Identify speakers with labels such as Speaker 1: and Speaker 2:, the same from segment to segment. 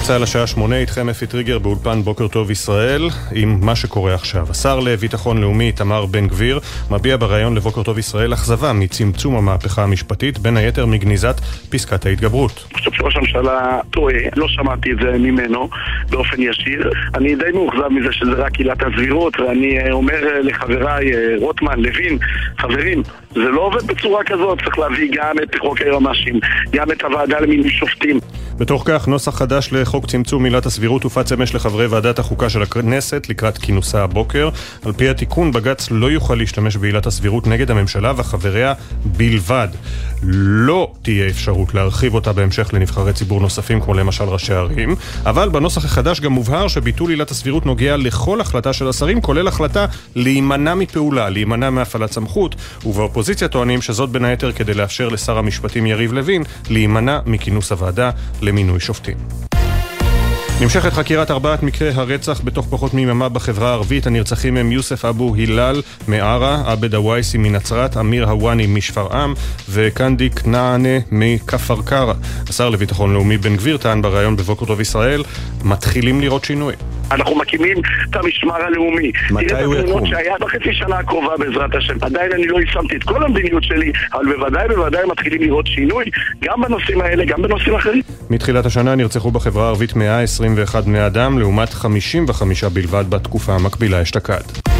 Speaker 1: גלי צה"ל השעה שמונה, איתכם אפי טריגר באולפן בוקר טוב ישראל, עם מה שקורה עכשיו. השר לביטחון לאומי איתמר בן גביר מביע בריאיון לבוקר טוב ישראל אכזבה מצמצום המהפכה המשפטית, בין היתר מגניזת פסקת ההתגברות.
Speaker 2: אני חושב שראש הממשלה טועה, לא שמעתי את זה ממנו באופן ישיר. אני די מאוכזב מזה שזה רק עילת הסבירות, ואני אומר לחבריי רוטמן, לוין, חברים, זה לא עובד בצורה כזאת, צריך להביא גם את חוק היועמ"שים, גם את הוועדה למינוי שופטים.
Speaker 1: בתוך כך, נוסח חדש לחוק צמצום עילת הסבירות הופץ אמש לחברי ועדת החוקה של הכנסת לקראת כינוסה הבוקר. על פי התיקון, בג"ץ לא יוכל להשתמש בעילת הסבירות נגד הממשלה וחבריה בלבד. לא תהיה אפשרות להרחיב אותה בהמשך לנבחרי ציבור נוספים, כמו למשל ראשי ערים, אבל בנוסח החדש גם מובהר שביטול עילת הסבירות נוגע לכל החלטה של השרים, כולל החלטה להימנע מפעולה, להימנע מהפעלת סמכות, ובאופוזיציה טוענים שזאת בין היתר כדי לאפשר לשר המשפטים יריב לוין להימנע מכינוס הוועדה למינוי שופטים. נמשכת חקירת ארבעת מקרי הרצח בתוך פחות מיממה בחברה הערבית. הנרצחים הם יוסף אבו הילל מערה, עבד הווייסי מנצרת, אמיר הוואני משפרעם וקנדי כנענה מכפר קרא. השר לביטחון לאומי בן גביר טען בריאיון בבוקר טוב ישראל, מתחילים לראות שינוי.
Speaker 2: אנחנו מקימים את המשמר הלאומי.
Speaker 1: מתי הוא יקום?
Speaker 2: שהיה בחצי שנה הקרובה בעזרת השם. עדיין אני לא יישמתי את כל המדיניות שלי, אבל בוודאי בוודאי מתחילים לראות שינוי, גם בנושאים האלה, גם בנושאים אחרים.
Speaker 1: מתחילת השנה נרצחו בחברה הערבית 121 בני אדם, לעומת 55 בלבד בתקופה המקבילה אשתקד.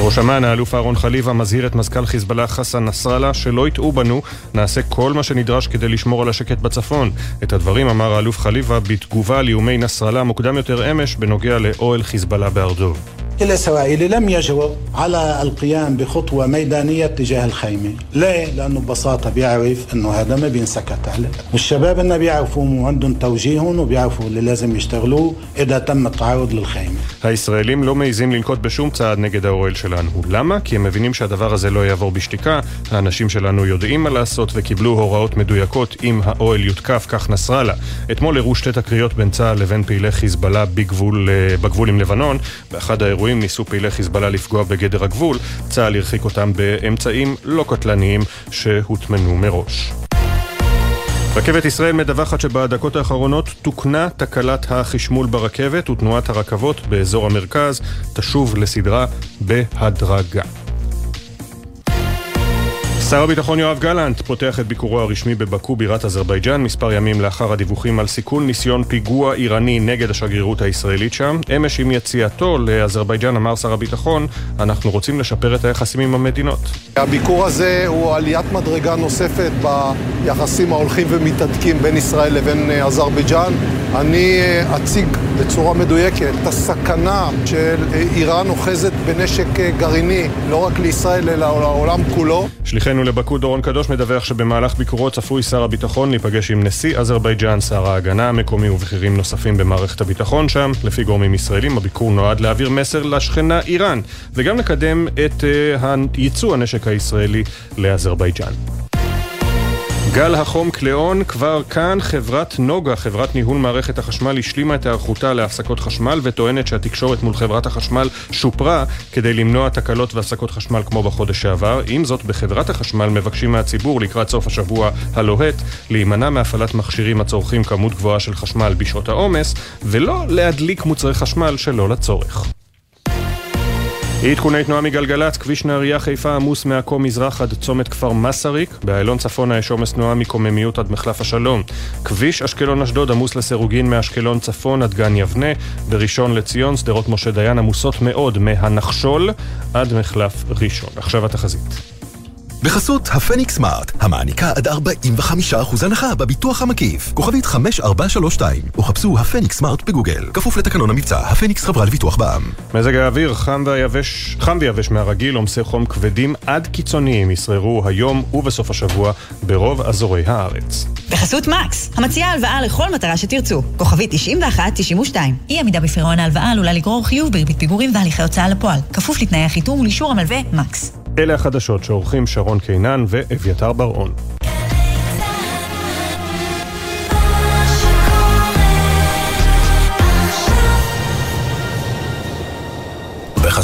Speaker 1: ראש אמ"ן, האלוף אהרון חליבה, מזהיר את מזכ"ל חיזבאללה חסן נסראללה שלא יטעו בנו, נעשה כל מה שנדרש כדי לשמור על השקט בצפון. את הדברים אמר האלוף חליבה בתגובה על איומי נסראללה מוקדם יותר אמש בנוגע לאוהל חיזבאללה בארדוב.
Speaker 3: الإسرائيلي لم يجرؤ على القيام بخطوة ميدانية تجاه الخيمة ليه؟ لأنه ببساطة بيعرف أنه هذا ما بينسكت عليه والشباب إنه بيعرفوا وعندهم توجيههم وبيعرفوا اللي لازم يشتغلوه إذا تم التعرض للخيمة
Speaker 1: הישראלים לא מעיזים לנקוט בשום צעד נגד האוהל שלנו. למה? כי הם מבינים שהדבר הזה לא יעבור בשתיקה, האנשים שלנו יודעים מה לעשות וקיבלו הוראות מדויקות אם האוהל יותקף, כך נסראללה. אתמול הראו שתי תקריות בין צה"ל לבין פעילי חיזבאללה בגבול, בגבול עם לבנון. באחד האירועים ניסו פעילי חיזבאללה לפגוע בגדר הגבול, צה"ל הרחיק אותם באמצעים לא קטלניים שהוטמנו מראש. רכבת ישראל מדווחת שבדקות האחרונות תוקנה תקלת החשמול ברכבת ותנועת הרכבות באזור המרכז תשוב לסדרה בהדרגה. שר הביטחון יואב גלנט פותח את ביקורו הרשמי בבקו בירת אזרבייג'אן מספר ימים לאחר הדיווחים על סיכול ניסיון פיגוע איראני נגד השגרירות הישראלית שם. אמש עם יציאתו לאזרבייג'אן אמר שר הביטחון אנחנו רוצים לשפר את היחסים עם המדינות.
Speaker 4: הביקור הזה הוא עליית מדרגה נוספת ביחסים ההולכים ומתהדקים בין ישראל לבין אזרבייג'אן. אני אציג בצורה מדויקת את הסכנה של איראן אוחזת בנשק גרעיני לא רק לישראל אלא לעולם כולו.
Speaker 1: שליחנו לבקו דורון קדוש מדווח שבמהלך ביקורו צפוי שר הביטחון להיפגש עם נשיא אזרבייג'אן, שר ההגנה המקומי ובכירים נוספים במערכת הביטחון שם. לפי גורמים ישראלים הביקור נועד להעביר מסר לשכנה איראן וגם לקדם את uh, ייצוא הנשק הישראלי לאזרבייג'אן. גל החום קליאון כבר כאן, חברת נוגה, חברת ניהול מערכת החשמל, השלימה את היערכותה להפסקות חשמל וטוענת שהתקשורת מול חברת החשמל שופרה כדי למנוע תקלות והפסקות חשמל כמו בחודש שעבר. עם זאת, בחברת החשמל מבקשים מהציבור לקראת סוף השבוע הלוהט להימנע מהפעלת מכשירים הצורכים כמות גבוהה של חשמל בשעות העומס ולא להדליק מוצרי חשמל שלא לצורך. עדכוני תנועה מגלגלצ, כביש נהריה חיפה עמוס מעכו מזרח עד צומת כפר מסריק, באיילון צפונה יש עומס תנועה מקוממיות עד מחלף השלום. כביש אשקלון אשדוד עמוס לסירוגין מאשקלון צפון עד גן יבנה, בראשון לציון שדרות משה דיין עמוסות מאוד מהנחשול עד מחלף ראשון. עכשיו התחזית.
Speaker 5: בחסות הפניקס סמארט, המעניקה עד 45% הנחה בביטוח המקיף. כוכבית 5432, או חפשו הפניקס סמארט בגוגל. כפוף לתקנון המבצע, הפניקס חברה לביטוח בע"מ.
Speaker 1: מזג האוויר חם ויבש, חם ויבש מהרגיל, עומסי חום כבדים עד קיצוניים ישררו היום ובסוף השבוע ברוב אזורי הארץ.
Speaker 6: בחסות מקס, המציעה הלוואה לכל מטרה שתרצו. כוכבית 91-92.
Speaker 7: אי עמידה בפירעון ההלוואה עלולה לגרור חיוב בריבית פיגורים והליכי הוצאה לפועל. כפוף לתנאי החיתום ולאישור המלווה מקס.
Speaker 1: אלה החדשות שעורכים שרון קינן ואביתר בר-און.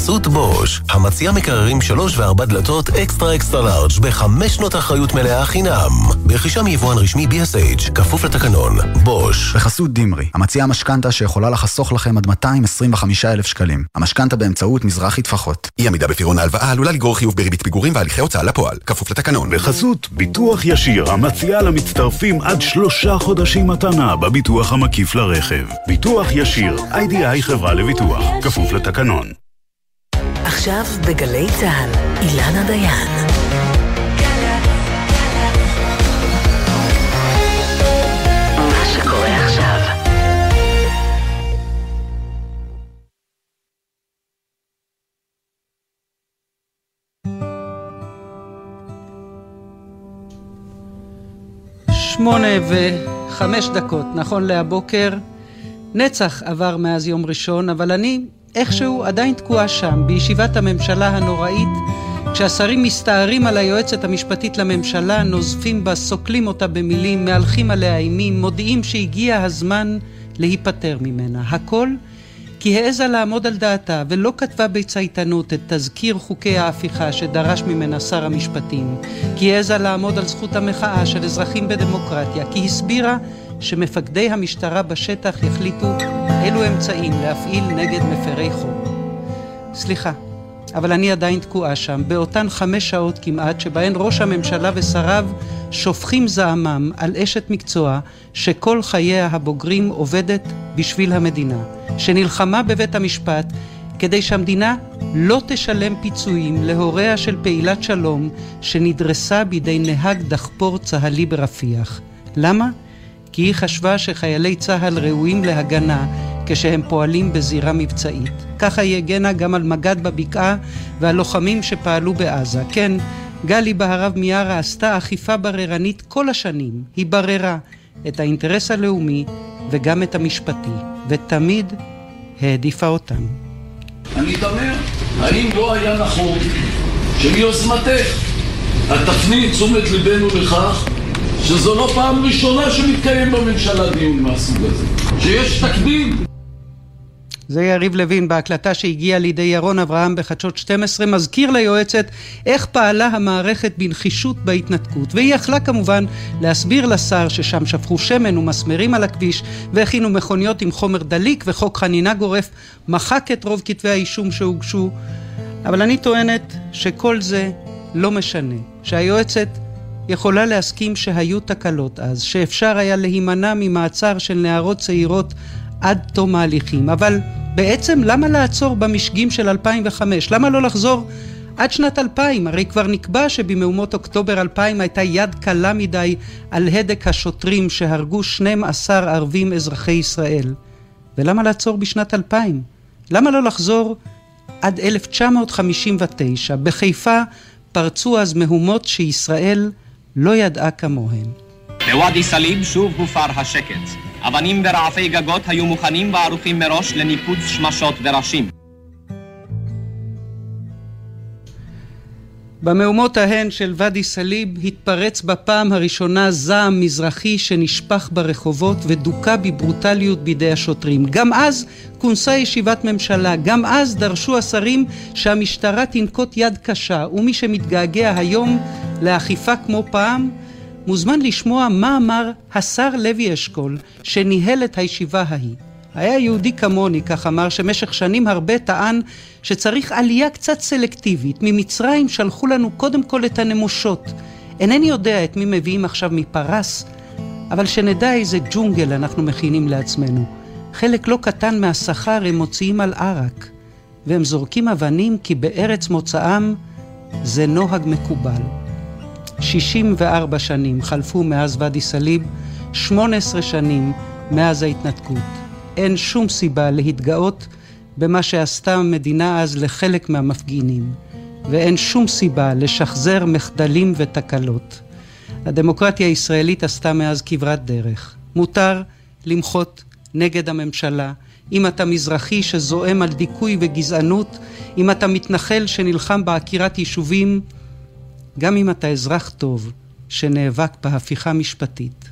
Speaker 5: בחסות
Speaker 8: בוש, המציע מקררים שלוש וארבע דלתות אקסטרה אקסטרה לארג' בחמש שנות אחריות מלאה חינם. ברכישה מיבואן רשמי BSH, כפוף לתקנון. בוש.
Speaker 9: בחסות דימרי, המציעה משכנתה שיכולה לחסוך לכם עד 225,000 שקלים. המשכנתה באמצעות מזרחי טפחות.
Speaker 5: אי עמידה בפירעון ההלוואה עלולה לגרור חיוב בריבית פיגורים והליכי הוצאה לפועל, כפוף לתקנון.
Speaker 10: בחסות ביטוח ישיר, המציעה למצטרפים עד שלושה חודשים מתנה בביטוח המקיף לרכב. ביטוח ישיר, איי-די-איי חברה לביטוח, כפוף לתקנון.
Speaker 11: עכשיו בגלי צה"ל, אילנה דיין.
Speaker 12: שמונה וחמש דקות, נכון להבוקר. נצח עבר מאז יום ראשון, אבל אני איכשהו עדיין תקועה שם, בישיבת הממשלה הנוראית, כשהשרים מסתערים על היועצת המשפטית לממשלה, נוזפים בה, סוקלים אותה במילים, מהלכים עליה אימים, מודיעים שהגיע הזמן להיפטר ממנה. הכל כי העזה לעמוד על דעתה ולא כתבה בצייתנות את תזכיר חוקי ההפיכה שדרש ממנה שר המשפטים, כי העזה לעמוד על זכות המחאה של אזרחים בדמוקרטיה, כי הסבירה שמפקדי המשטרה בשטח יחליטו אילו אמצעים להפעיל נגד מפרי חוק. סליחה, אבל אני עדיין תקועה שם, באותן חמש שעות כמעט, שבהן ראש הממשלה ושריו שופכים זעמם על אשת מקצוע שכל חייה הבוגרים עובדת בשביל המדינה, שנלחמה בבית המשפט כדי שהמדינה לא תשלם פיצויים להוריה של פעילת שלום שנדרסה בידי נהג דחפור צה"לי ברפיח. למה? כי היא חשבה שחיילי צה"ל ראויים להגנה כשהם פועלים בזירה מבצעית. ככה היא הגנה גם על מג"ד בבקעה והלוחמים שפעלו בעזה. כן, גלי בהרב מיארה עשתה אכיפה בררנית כל השנים. היא בררה את האינטרס הלאומי וגם את המשפטי, ותמיד העדיפה אותם.
Speaker 13: אני תמה, האם לא היה נכון שמיוזמתך את תפני תשומת ליבנו לכך שזו לא פעם ראשונה שמתקיים בממשלה דיון מהסוג הזה, שיש תקדים.
Speaker 12: זה יריב לוין בהקלטה שהגיעה לידי ירון אברהם בחדשות 12 מזכיר ליועצת איך פעלה המערכת בנחישות בהתנתקות והיא יכלה כמובן להסביר לשר ששם שפכו שמן ומסמרים על הכביש והכינו מכוניות עם חומר דליק וחוק חנינה גורף מחק את רוב כתבי האישום שהוגשו אבל אני טוענת שכל זה לא משנה שהיועצת יכולה להסכים שהיו תקלות אז, שאפשר היה להימנע ממעצר של נערות צעירות עד תום ההליכים. אבל בעצם למה לעצור במשגים של 2005? למה לא לחזור עד שנת 2000? הרי כבר נקבע שבמהומות אוקטובר 2000 הייתה יד קלה מדי על הדק השוטרים שהרגו 12 ערבים אזרחי ישראל. ולמה לעצור בשנת 2000? למה לא לחזור עד 1959? בחיפה פרצו אז מהומות שישראל לא ידעה כמוהן.
Speaker 14: בוואדי סאליב שוב הופר השקט. אבנים ורעפי גגות היו מוכנים וערוכים מראש לניפוץ שמשות וראשים.
Speaker 12: במהומות ההן של ואדי סאליב התפרץ בפעם הראשונה זעם מזרחי שנשפך ברחובות ודוכא בברוטליות בידי השוטרים. גם אז כונסה ישיבת ממשלה, גם אז דרשו השרים שהמשטרה תנקוט יד קשה, ומי שמתגעגע היום לאכיפה כמו פעם, מוזמן לשמוע מה אמר השר לוי אשכול שניהל את הישיבה ההיא. היה יהודי כמוני, כך אמר, שמשך שנים הרבה טען שצריך עלייה קצת סלקטיבית. ממצרים שלחו לנו קודם כל את הנמושות. אינני יודע את מי מביאים עכשיו מפרס, אבל שנדע איזה ג'ונגל אנחנו מכינים לעצמנו. חלק לא קטן מהשכר הם מוציאים על ערק, והם זורקים אבנים כי בארץ מוצאם זה נוהג מקובל. 64 שנים חלפו מאז ואדי סאליב, 18 שנים מאז ההתנתקות. אין שום סיבה להתגאות במה שעשתה המדינה אז לחלק מהמפגינים, ואין שום סיבה לשחזר מחדלים ותקלות. הדמוקרטיה הישראלית עשתה מאז כברת דרך. מותר למחות נגד הממשלה, אם אתה מזרחי שזועם על דיכוי וגזענות, אם אתה מתנחל שנלחם בעקירת יישובים, גם אם אתה אזרח טוב שנאבק בהפיכה משפטית.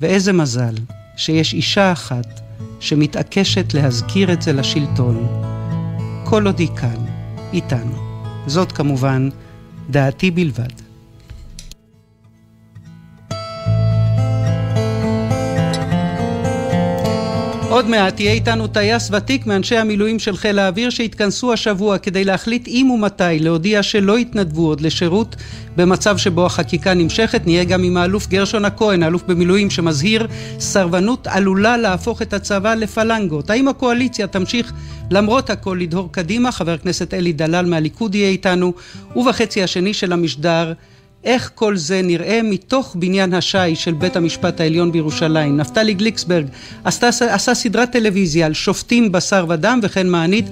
Speaker 12: ואיזה מזל שיש אישה אחת שמתעקשת להזכיר את זה לשלטון, כל עוד היא כאן, איתנו. זאת כמובן דעתי בלבד. עוד מעט יהיה איתנו טייס ותיק מאנשי המילואים של חיל האוויר שהתכנסו השבוע כדי להחליט אם ומתי להודיע שלא יתנדבו עוד לשירות במצב שבו החקיקה נמשכת. נהיה גם עם האלוף גרשון הכהן, האלוף במילואים שמזהיר סרבנות עלולה להפוך את הצבא לפלנגות. האם הקואליציה תמשיך למרות הכל לדהור קדימה? חבר הכנסת אלי דלל מהליכוד יהיה איתנו. ובחצי השני של המשדר איך כל זה נראה מתוך בניין השי של בית המשפט העליון בירושלים. נפתלי גליקסברג עשתה, עשה סדרת טלוויזיה על שופטים בשר ודם וכן מענית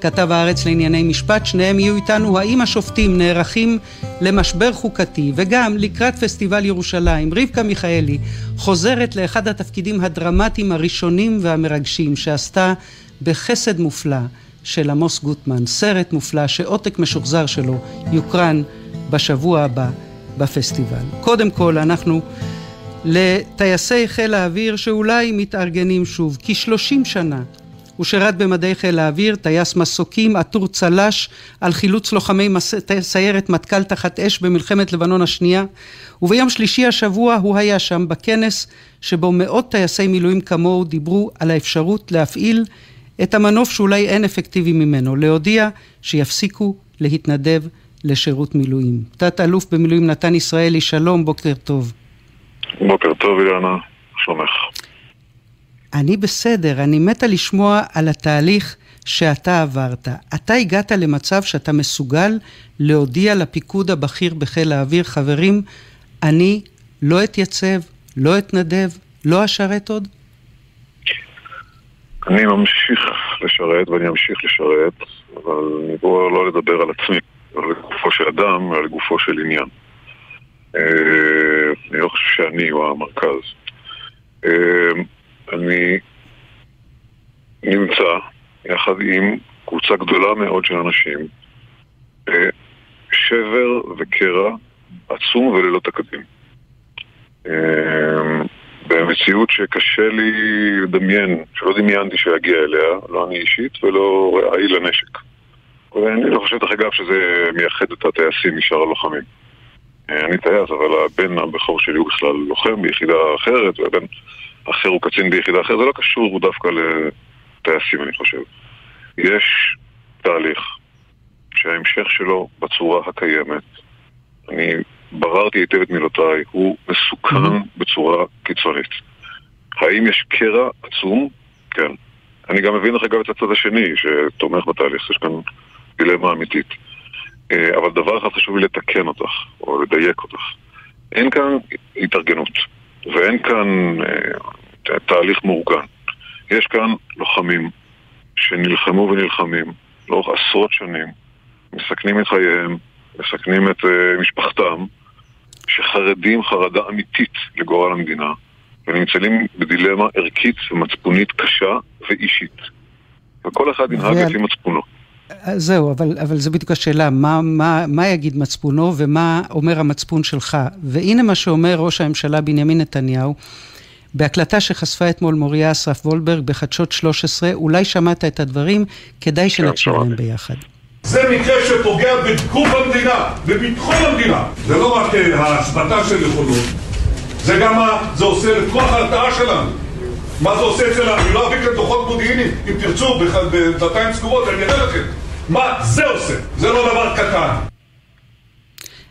Speaker 12: כתב הארץ לענייני משפט, שניהם יהיו איתנו האם השופטים נערכים למשבר חוקתי וגם לקראת פסטיבל ירושלים. רבקה מיכאלי חוזרת לאחד התפקידים הדרמטיים הראשונים והמרגשים שעשתה בחסד מופלא של עמוס גוטמן, סרט מופלא שעותק משוחזר שלו יוקרן בשבוע הבא בפסטיבל. קודם כל אנחנו לטייסי חיל האוויר שאולי מתארגנים שוב, כי שלושים שנה הוא שירת במדי חיל האוויר, טייס מסוקים, עטור צל"ש, על חילוץ לוחמי מס... סיירת מטכ"ל תחת אש במלחמת לבנון השנייה, וביום שלישי השבוע הוא היה שם בכנס שבו מאות טייסי מילואים כמוהו דיברו על האפשרות להפעיל את המנוף שאולי אין אפקטיבי ממנו, להודיע שיפסיקו להתנדב לשירות מילואים. תת-אלוף במילואים נתן ישראלי, שלום, בוקר טוב.
Speaker 15: בוקר טוב, אילנה, שלומך.
Speaker 12: אני בסדר, אני מתה לשמוע על התהליך שאתה עברת. אתה הגעת למצב שאתה מסוגל להודיע לפיקוד הבכיר בחיל האוויר, חברים, אני לא אתייצב, לא אתנדב, לא אשרת עוד?
Speaker 15: אני ממשיך לשרת ואני אמשיך לשרת, אבל אני בוא לא לדבר על עצמי. לגופו של אדם, אלא לגופו של עניין. אה, אני לא חושב שאני הוא המרכז. אה, אני נמצא יחד עם קבוצה גדולה מאוד של אנשים, אה, שבר וקרע עצום וללא תקדים. במציאות שקשה לי לדמיין, שלא דמיינתי שיגיע אליה, לא אני אישית ולא רעי לנשק. ואני לא חושב, דרך אגב, שזה מייחד את הטייסים משאר הלוחמים. אה, אני טייס, אבל הבן הבכור שלי הוא בכלל לוחם ביחידה אחרת, והבן אחר הוא קצין ביחידה אחרת. זה לא קשור דווקא לטייסים, אני חושב. יש תהליך שההמשך שלו בצורה הקיימת, אני בררתי היטב את מילותיי, הוא מסוכן mm-hmm. בצורה קיצונית. האם יש קרע עצום? כן. אני גם מבין, דרך אגב, את הצד השני שתומך בתהליך. יש כאן דילמה אמיתית. אה, אבל דבר אחד חשוב לי לתקן אותך, או לדייק אותך. אין כאן התארגנות, ואין כאן אה, תהליך מאורגן. יש כאן לוחמים שנלחמו ונלחמים לאורך עשרות שנים, מסכנים את חייהם, מסכנים את אה, משפחתם, שחרדים חרדה אמיתית לגורל המדינה, ונמצאים בדילמה ערכית ומצפונית קשה ואישית. וכל אחד ינהג לפי מצפונו.
Speaker 12: זהו, אבל, אבל זו בדיוק השאלה, מה, מה, מה יגיד מצפונו ומה אומר המצפון שלך? והנה מה שאומר ראש הממשלה בנימין נתניהו, בהקלטה שחשפה אתמול מוריה אסרף וולברג בחדשות 13, אולי שמעת את הדברים, כדאי כן, שנקשיב להם ביחד.
Speaker 16: זה מקרה שפוגע בגוף המדינה, בביטחון המדינה. זה לא רק אה, ההשבתה של יכולות, זה גם מה זה עושה לכוח ההרתעה שלנו. מה זה עושה אצל... אני לא אביא כאן דוחות מודיעיניים, אם תרצו, בדלתיים סגורות, אני אראה לכם. מה זה עושה? זה לא דבר קטן.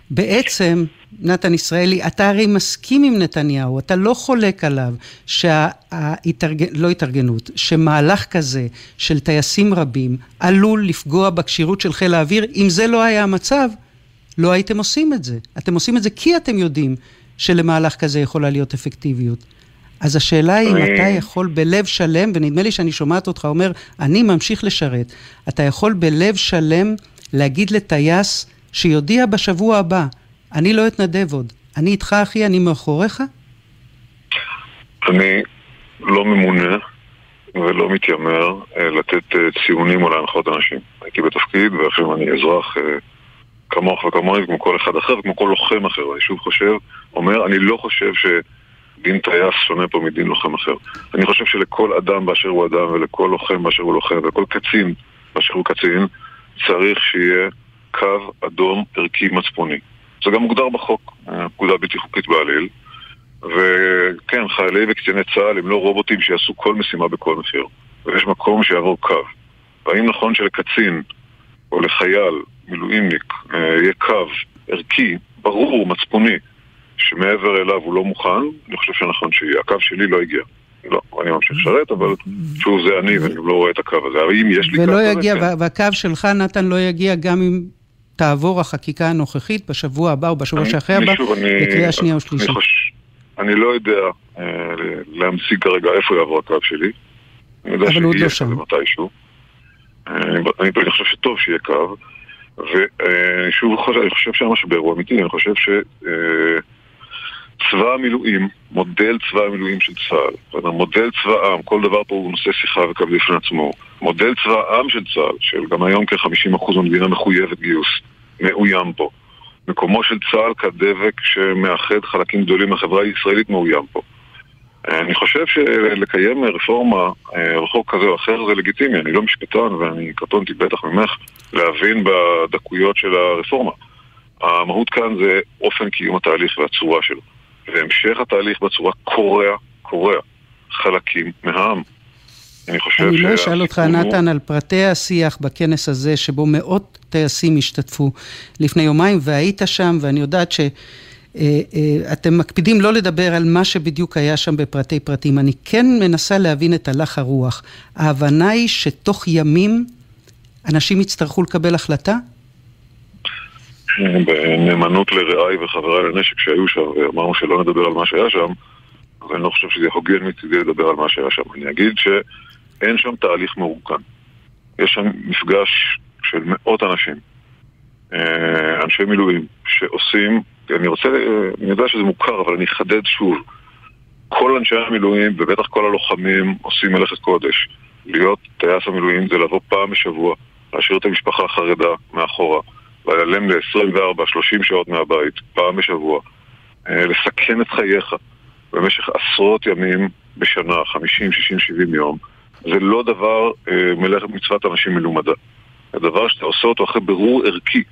Speaker 12: בעצם, נתן ישראלי, אתה הרי מסכים עם נתניהו, אתה לא חולק עליו שההתארגנות, לא התארגנות, שמהלך כזה של טייסים רבים עלול לפגוע בכשירות של חיל האוויר. אם זה לא היה המצב, לא הייתם עושים את זה. אתם עושים את זה כי אתם יודעים שלמהלך כזה יכולה להיות אפקטיביות. אז השאלה היא אם אתה יכול בלב שלם, ונדמה לי שאני שומעת אותך אומר, אני ממשיך לשרת. אתה יכול בלב שלם להגיד לטייס שיודיע בשבוע הבא, אני לא אתנדב עוד. אני איתך אחי, אני מאחוריך?
Speaker 15: אני לא ממונה ולא מתיימר אה, לתת אה, ציונים או להנחות אנשים. הייתי בתפקיד ועכשיו אני אזרח אה, כמוך וכמוני, כמו כל אחד אחר וכמו כל לוחם אחר. אני שוב חושב, אומר, אני לא חושב ש... דין טייס שונה פה מדין לוחם אחר. אני חושב שלכל אדם באשר הוא אדם, ולכל לוחם באשר הוא לוחם, ולכל קצין באשר הוא קצין, צריך שיהיה קו אדום ערכי מצפוני. זה גם מוגדר בחוק, פקודה בלתי חוקית בעליל. וכן, חיילי וקציני צה"ל הם לא רובוטים שיעשו כל משימה בכל מחיר. ויש מקום שיעבור קו. והאם נכון שלקצין או לחייל, מילואימניק, אה, יהיה קו ערכי, ברור, מצפוני, שמעבר אליו הוא לא מוכן, אני חושב שנכון שיהיה. הקו שלי לא הגיע. לא, אני ממשיך לשרת, אבל שוב זה אני, ואני לא רואה את הקו הזה. האם יש לי קו
Speaker 12: ולא? יגיע,
Speaker 15: כן.
Speaker 12: וה- והקו שלך, נתן, לא יגיע גם אם תעבור החקיקה הנוכחית בשבוע הבא או בשבוע שאחרי הבא, לקריאה שנייה
Speaker 15: אני
Speaker 12: ושלישית.
Speaker 15: חוש- אני לא יודע אה, להמציא כרגע איפה יעבור הקו שלי. אני יודע
Speaker 12: אבל הוא עוד
Speaker 15: שיהיה
Speaker 12: לא שם.
Speaker 15: כזה מתישהו. אה, אני חושב שטוב שיהיה קו. ושוב, אני חושב שהמשבר הוא אמיתי, אני חושב ש... אה, צבא המילואים, מודל צבא המילואים של צה"ל? מודל צבא העם, כל דבר פה הוא נושא שיחה וכבד בפני עצמו. מודל צבא העם של צה"ל, של גם היום כ-50% מהמדינה מחויבת גיוס, מאוים פה. מקומו של צה"ל כדבק שמאחד חלקים גדולים מהחברה הישראלית מאוים פה. אה, אני חושב שלקיים רפורמה, אה, רחוק כזה או אחר זה לגיטימי, אני לא משפטן ואני קטונתי בטח ממך להבין בדקויות של הרפורמה. המהות כאן זה אופן קיום התהליך והצורה שלו. והמשך התהליך בצורה קורע, קורע חלקים מהעם. אני חושב
Speaker 12: אני לא אשאל אותך, נתן, על פרטי השיח בכנס הזה, שבו מאות טייסים השתתפו לפני יומיים, והיית שם, ואני יודעת שאתם מקפידים לא לדבר על מה שבדיוק היה שם בפרטי פרטים. אני כן מנסה להבין את הלך הרוח. ההבנה היא שתוך ימים אנשים יצטרכו לקבל החלטה?
Speaker 15: בנאמנות לרעיי וחבריי לנשק שהיו שם, ואמרנו שלא נדבר על מה שהיה שם, אז אני לא חושב שזה הוגן מצידי לדבר על מה שהיה שם. אני אגיד שאין שם תהליך מאורגן. יש שם מפגש של מאות אנשים, אה, אנשי מילואים, שעושים, אני רוצה, אני יודע שזה מוכר, אבל אני אחדד שוב. כל אנשי המילואים, ובטח כל הלוחמים, עושים מלאכת קודש. להיות טייס המילואים זה לבוא פעם בשבוע, להשאיר את המשפחה החרדה מאחורה, להיעלם ל-24-30 שעות מהבית, פעם בשבוע, אה, לסכן את חייך במשך עשרות ימים בשנה, 50, 60, 70 יום, זה לא דבר אה, מלאכת מצוות אנשים מלומדה. זה דבר שאתה עושה אותו אחרי בירור ערכי,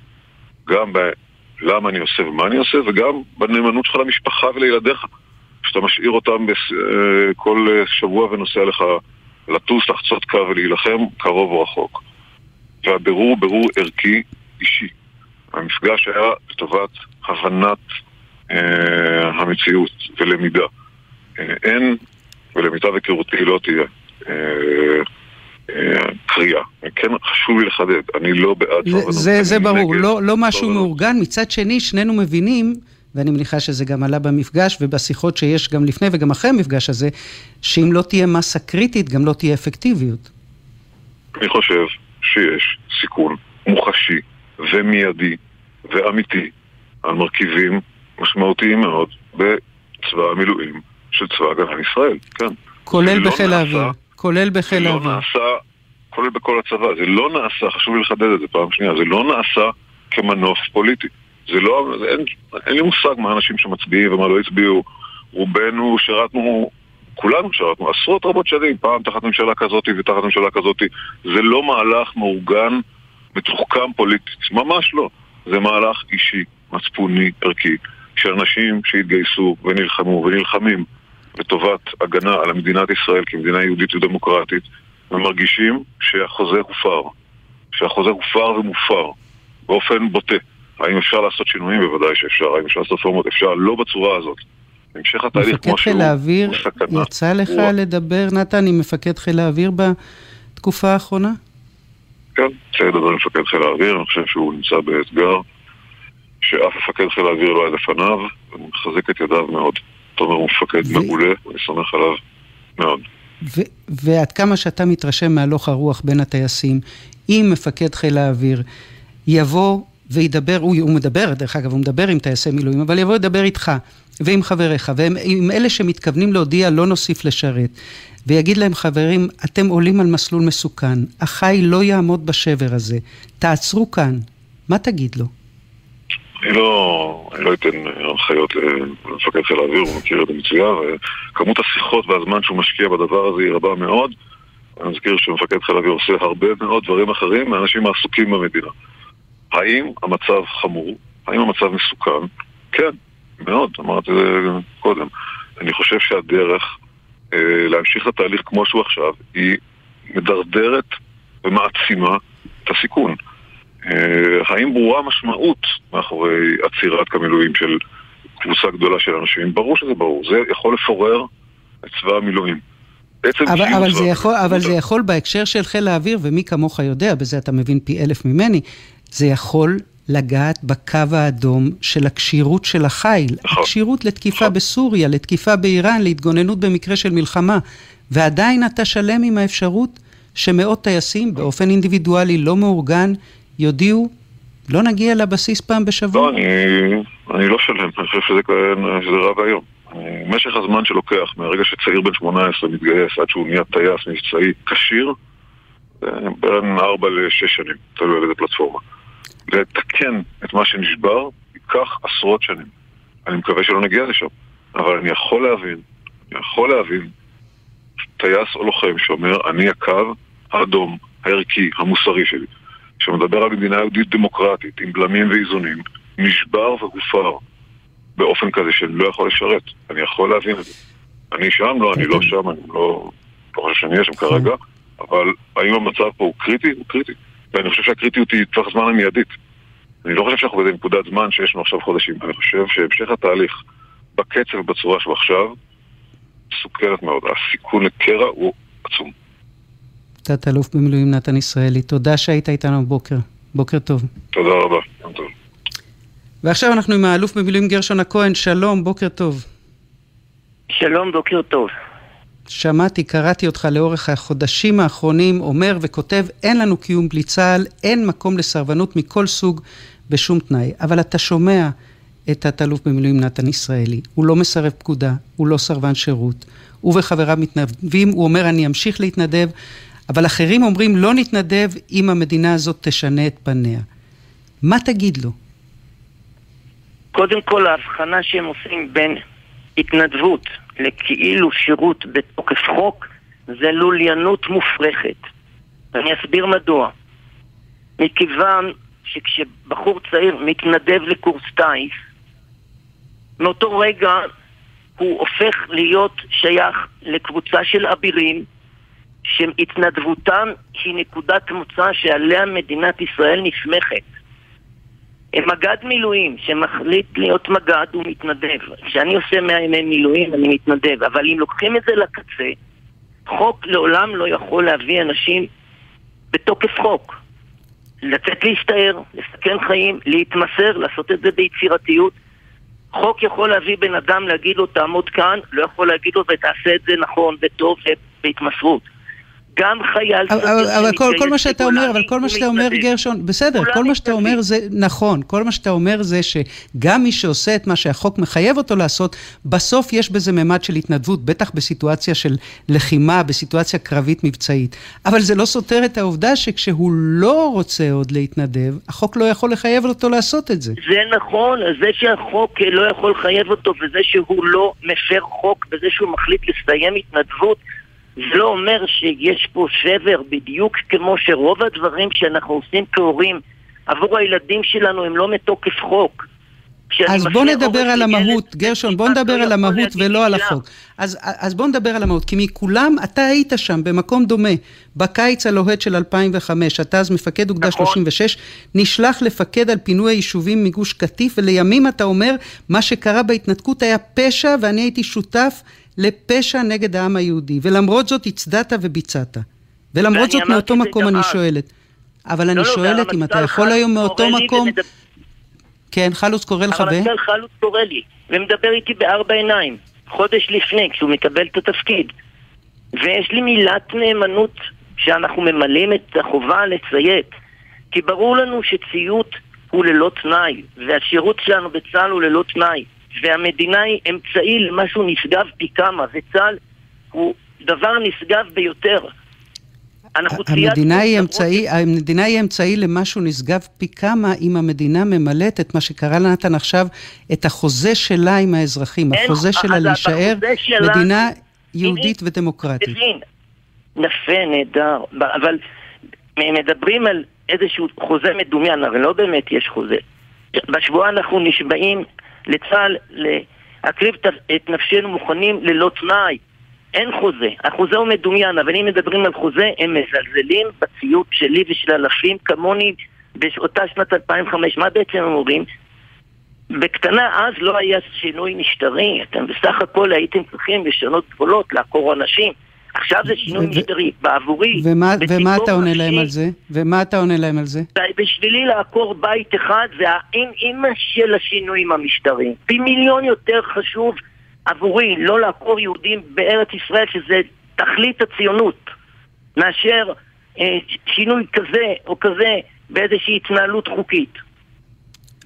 Speaker 15: גם בלמה אני עושה ומה אני עושה, וגם בנאמנות שלך למשפחה ולילדיך. שאתה משאיר אותם. אה, כל שבוע ונוסע לך לטוס, לחצות קו ולהילחם, קרוב או רחוק. והבירור הוא בירור ערכי אישי. המפגש היה לטובת הבנת אה, המציאות ולמידה. אה, אין, ולמיטב היכרותי לא תהיה, אה, אה, קריאה. כן, חשוב לי לחדד, אני לא בעד
Speaker 12: זה,
Speaker 15: סרבנות,
Speaker 12: זה, זה ברור,
Speaker 15: נגד
Speaker 12: לא, לא משהו
Speaker 15: סרבנות.
Speaker 12: מאורגן. מצד שני, שנינו מבינים, ואני מניחה שזה גם עלה במפגש ובשיחות שיש גם לפני וגם אחרי המפגש הזה, שאם לא תהיה מסה קריטית, גם לא תהיה אפקטיביות.
Speaker 15: אני חושב שיש סיכון מוחשי ומיידי ואמיתי על מרכיבים משמעותיים מאוד בצבא המילואים של צבא הגנה לישראל, כן.
Speaker 12: כולל
Speaker 15: לא
Speaker 12: בחיל האוויר. כולל בחיל
Speaker 15: לא
Speaker 12: האוויר.
Speaker 15: נעשה, כולל בכל הצבא, זה לא נעשה, חשוב לי לחדד את זה פעם שנייה, זה לא נעשה כמנוף פוליטי. זה לא, זה אין, אין לי מושג מה האנשים שמצביעים ומה לא הצביעו. רובנו שירתנו, כולנו שירתנו עשרות רבות שנים, פעם תחת ממשלה כזאת ותחת ממשלה כזאת. זה לא מהלך מאורגן, מתוחכם פוליטית, ממש לא. זה מהלך אישי, מצפוני, ערכי, של אנשים שהתגייסו ונלחמו ונלחמים לטובת הגנה על מדינת ישראל כמדינה יהודית ודמוקרטית, ומרגישים שהחוזה הופר. שהחוזה הופר ומופר באופן בוטה. האם אפשר לעשות שינויים? בוודאי שאפשר. האם אפשר לעשות רפורמות? אפשר. לא בצורה הזאת. המשך התהליך
Speaker 12: מפקד
Speaker 15: כמו שהוא,
Speaker 12: חיל האוויר. יצא לך
Speaker 15: הוא-
Speaker 12: לדבר, נתן, עם מפקד חיל האוויר בתקופה האחרונה?
Speaker 15: כן, צריך לדבר עם מפקד חיל האוויר, אני חושב שהוא נמצא באתגר שאף מפקד חיל האוויר לא היה לפניו, ואני מחזק את ידיו מאוד. תומר הוא מפקד מעולה, ואני סומך עליו מאוד.
Speaker 12: ו- ועד כמה שאתה מתרשם מהלוך הרוח בין הטייסים, אם מפקד חיל האוויר יבוא וידבר, הוא, הוא מדבר, דרך אגב, הוא מדבר עם טייסי מילואים, אבל יבוא לדבר איתך ועם חבריך, ועם אלה שמתכוונים להודיע לא נוסיף לשרת, ויגיד להם, חברים, אתם עולים על מסלול מסוכן, החי לא יעמוד בשבר הזה, תעצרו כאן, מה תגיד לו?
Speaker 15: אני לא, אני לא אתן הנחיות למפקד חיל האוויר, הוא מכיר את זה מצוין, וכמות השיחות והזמן שהוא משקיע בדבר הזה היא רבה מאוד, אני מזכיר שמפקד חיל האוויר עושה הרבה מאוד דברים אחרים מהאנשים העסוקים במדינה. האם המצב חמור? האם המצב מסוכן? כן, מאוד, אמרתי את זה קודם. אני חושב שהדרך אה, להמשיך את התהליך כמו שהוא עכשיו היא מדרדרת ומעצימה את הסיכון. אה, האם ברורה משמעות מאחורי עצירת כמילואים של קבוצה גדולה של אנשים? ברור שזה ברור. זה יכול לפורר את צבא המילואים.
Speaker 12: אבל, אבל, זה יכול, אבל זה יכול בהקשר של חיל האוויר, ומי כמוך יודע, בזה אתה מבין פי אלף ממני, זה יכול לגעת בקו האדום של הכשירות של החיל. נכון. הכשירות לתקיפה נכון. בסוריה, לתקיפה באיראן, להתגוננות במקרה של מלחמה. ועדיין אתה שלם עם האפשרות שמאות טייסים באופן אינדיבידואלי לא מאורגן יודיעו, לא נגיע לבסיס פעם בשבוע?
Speaker 15: לא, אני, אני לא שלם, אני חושב שזה, שזה רע ואיום. משך הזמן שלוקח מהרגע שצעיר בן 18 מתגייס עד שהוא נהיה טייס מבצעי כשיר, בין 4 ל-6 שנים, תלוי על איזה פלטפורמה. לתקן את מה שנשבר ייקח עשרות שנים. אני מקווה שלא נגיע לשם, אבל אני יכול להבין, אני יכול להבין טייס או לוחם שאומר, אני הקו האדום, הערכי, המוסרי שלי, שמדבר על מדינה יהודית דמוקרטית, עם בלמים ואיזונים, נשבר והופר באופן כזה שאני לא יכול לשרת. אני יכול להבין את זה. אני שם? לא, אני לא שם, אני לא, לא חושב שאני אהיה שם כרגע, אבל האם המצב פה הוא קריטי? הוא קריטי. ואני חושב שהקריטיות היא טווח זמן המיידית. אני לא חושב שאנחנו באיזה נקודת זמן שיש לנו עכשיו חודשים. אני חושב שהמשך התהליך בקצב ובצורה שהוא עכשיו, מסוכנת מאוד. הסיכון לקרע הוא עצום.
Speaker 12: תת-אלוף במילואים נתן ישראלי, תודה שהיית איתנו בבוקר. בוקר טוב.
Speaker 15: תודה רבה, יום טוב.
Speaker 12: ועכשיו אנחנו עם האלוף במילואים גרשון הכהן, שלום, בוקר טוב.
Speaker 17: שלום, בוקר טוב.
Speaker 12: שמעתי, קראתי אותך לאורך החודשים האחרונים אומר וכותב, אין לנו קיום בלי צה"ל, אין מקום לסרבנות מכל סוג בשום תנאי. אבל אתה שומע את תת-אלוף במילואים נתן ישראלי, הוא לא מסרב פקודה, הוא לא סרבן שירות, הוא וחבריו מתנדבים, הוא אומר אני אמשיך להתנדב, אבל אחרים אומרים לא נתנדב אם המדינה הזאת תשנה את פניה. מה תגיד לו?
Speaker 17: קודם כל ההבחנה שהם עושים בין התנדבות לכאילו שירות בתוקף חוק זה לוליינות מופרכת. ואני אסביר מדוע. מכיוון שכשבחור צעיר מתנדב לקורס טיס, מאותו רגע הוא הופך להיות שייך לקבוצה של אבירים שהתנדבותם היא נקודת מוצא שעליה מדינת ישראל נסמכת. מג"ד מילואים שמחליט להיות מג"ד הוא מתנדב. כשאני עושה 100 ימי מילואים אני מתנדב, אבל אם לוקחים את זה לקצה, חוק לעולם לא יכול להביא אנשים בתוקף חוק. לצאת להסתער, לסכן חיים, להתמסר, לעשות את זה ביצירתיות. חוק יכול להביא בן אדם להגיד לו תעמוד כאן, לא יכול להגיד לו ותעשה את זה נכון וטוב ובהתמסרות. גם חייל
Speaker 12: אבל, אבל, אבל כל, כל מה שאתה אומר, אבל כל מה שאתה אומר, גרשון, בסדר, כל מה שאתה אומר זה נכון, כל מה שאתה אומר זה שגם מי שעושה את מה שהחוק מחייב אותו לעשות, בסוף יש בזה ממד של התנדבות, בטח בסיטואציה של לחימה, בסיטואציה קרבית מבצעית. אבל זה לא סותר את העובדה שכשהוא לא רוצה עוד להתנדב, החוק לא יכול לחייב אותו לעשות את זה.
Speaker 17: זה נכון, זה שהחוק לא יכול לחייב אותו, וזה שהוא לא מפר חוק, וזה שהוא מחליט לסיים התנדבות, זה לא אומר שיש פה שבר בדיוק כמו שרוב הדברים שאנחנו עושים כהורים עבור הילדים שלנו הם לא מתוקף חוק.
Speaker 12: אז בוא נדבר על המהות, גרשון, בוא נדבר על המהות ולא על החוק. אז, אז בוא נדבר על המהות, כי מכולם אתה היית שם במקום דומה, בקיץ הלוהט של 2005, אתה אז מפקד אוגדה נכון. 36, נשלח לפקד על פינוי היישובים מגוש קטיף, ולימים אתה אומר, מה שקרה בהתנתקות היה פשע ואני הייתי שותף לפשע נגד העם היהודי, ולמרות זאת הצדעת וביצעת. ולמרות זאת מאותו מקום אני שואלת. אבל לא, אני לא, שואלת אם אתה יכול היום מאותו מקום... כן, חלוץ קורא לך ו...
Speaker 17: אבל חלוץ קורא לי, ומדבר איתי בארבע עיניים, חודש לפני, כשהוא מקבל את התפקיד. ויש לי מילת נאמנות שאנחנו ממלאים את החובה לציית. כי ברור לנו שציות הוא ללא תנאי, והשירות שלנו בצה"ל הוא ללא תנאי. והמדינה היא אמצעי למשהו נשגב פי כמה, וצה"ל הוא דבר נשגב ביותר.
Speaker 12: המדינה היא, אמצעי, המדינה היא אמצעי למשהו נשגב פי כמה אם המדינה ממלאת את מה שקרה לנתן עכשיו, את החוזה שלה עם האזרחים, החוזה שלה להישאר מדינה יהודית ודמוקרטית.
Speaker 17: מבין, יפה, נהדר, אבל מדברים על איזשהו חוזה מדומיין, אבל לא באמת יש חוזה. בשבועה אנחנו נשבעים לצה"ל להקריב את נפשנו מוכנים ללא תנאי. אין חוזה. החוזה הוא מדומיין, אבל אם מדברים על חוזה, הם מזלזלים בציוד שלי ושל אלפים כמוני באותה שנת 2005. מה בעצם הם אומרים? בקטנה אז לא היה שינוי משטרי, אתם בסך הכל הייתם צריכים לשנות גבולות, לעקור אנשים. עכשיו זה שינוי משטרי, בעבורי.
Speaker 12: ומה, ומה אתה עונה להם על זה? ומה אתה עונה להם על זה?
Speaker 17: בשבילי לעקור בית אחד זה האם-אימא של השינויים המשטריים. פי מיליון יותר חשוב עבורי לא לעקור יהודים בארץ ישראל, שזה תכלית הציונות, מאשר אה, שינוי כזה או כזה באיזושהי התנהלות חוקית.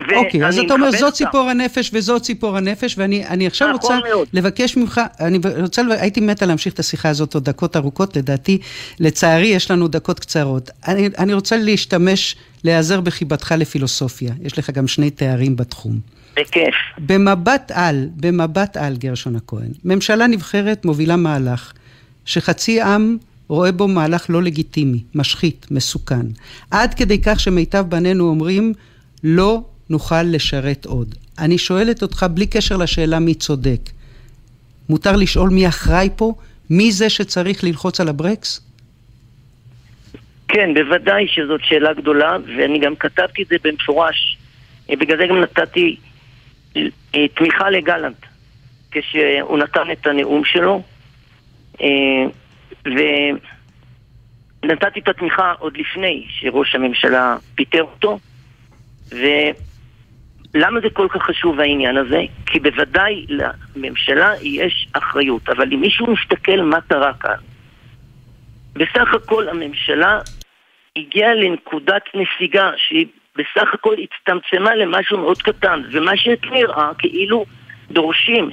Speaker 12: אוקיי, אז אתה אומר זאת ציפור הנפש וזאת ציפור הנפש, ואני עכשיו רוצה מאוד. לבקש ממך, אני רוצה, הייתי מתה להמשיך את השיחה הזאת עוד דקות ארוכות, לדעתי, לצערי יש לנו דקות קצרות. אני, אני רוצה להשתמש, להיעזר בחיבתך לפילוסופיה, יש לך גם שני תארים בתחום.
Speaker 17: בכיף.
Speaker 12: במבט על, במבט על, גרשון הכהן, ממשלה נבחרת מובילה מהלך שחצי עם רואה בו מהלך לא לגיטימי, משחית, מסוכן. עד כדי כך שמיטב בנינו אומרים, לא נוכל לשרת עוד. אני שואלת אותך בלי קשר לשאלה מי צודק. מותר לשאול מי אחראי פה? מי זה שצריך ללחוץ על הברקס?
Speaker 17: כן, בוודאי שזאת שאלה גדולה, ואני גם כתבתי את זה במפורש. בגלל זה גם נתתי תמיכה לגלנט כשהוא נתן את הנאום שלו, אה, ונתתי את התמיכה עוד לפני שראש הממשלה פיטר אותו, ולמה זה כל כך חשוב העניין הזה? כי בוודאי לממשלה יש אחריות, אבל אם מישהו מסתכל מה קרה כאן, בסך הכל הממשלה הגיעה לנקודת נסיגה שהיא בסך הכל הצטמצמה למשהו מאוד קטן, ומה שאת נראה כאילו דורשים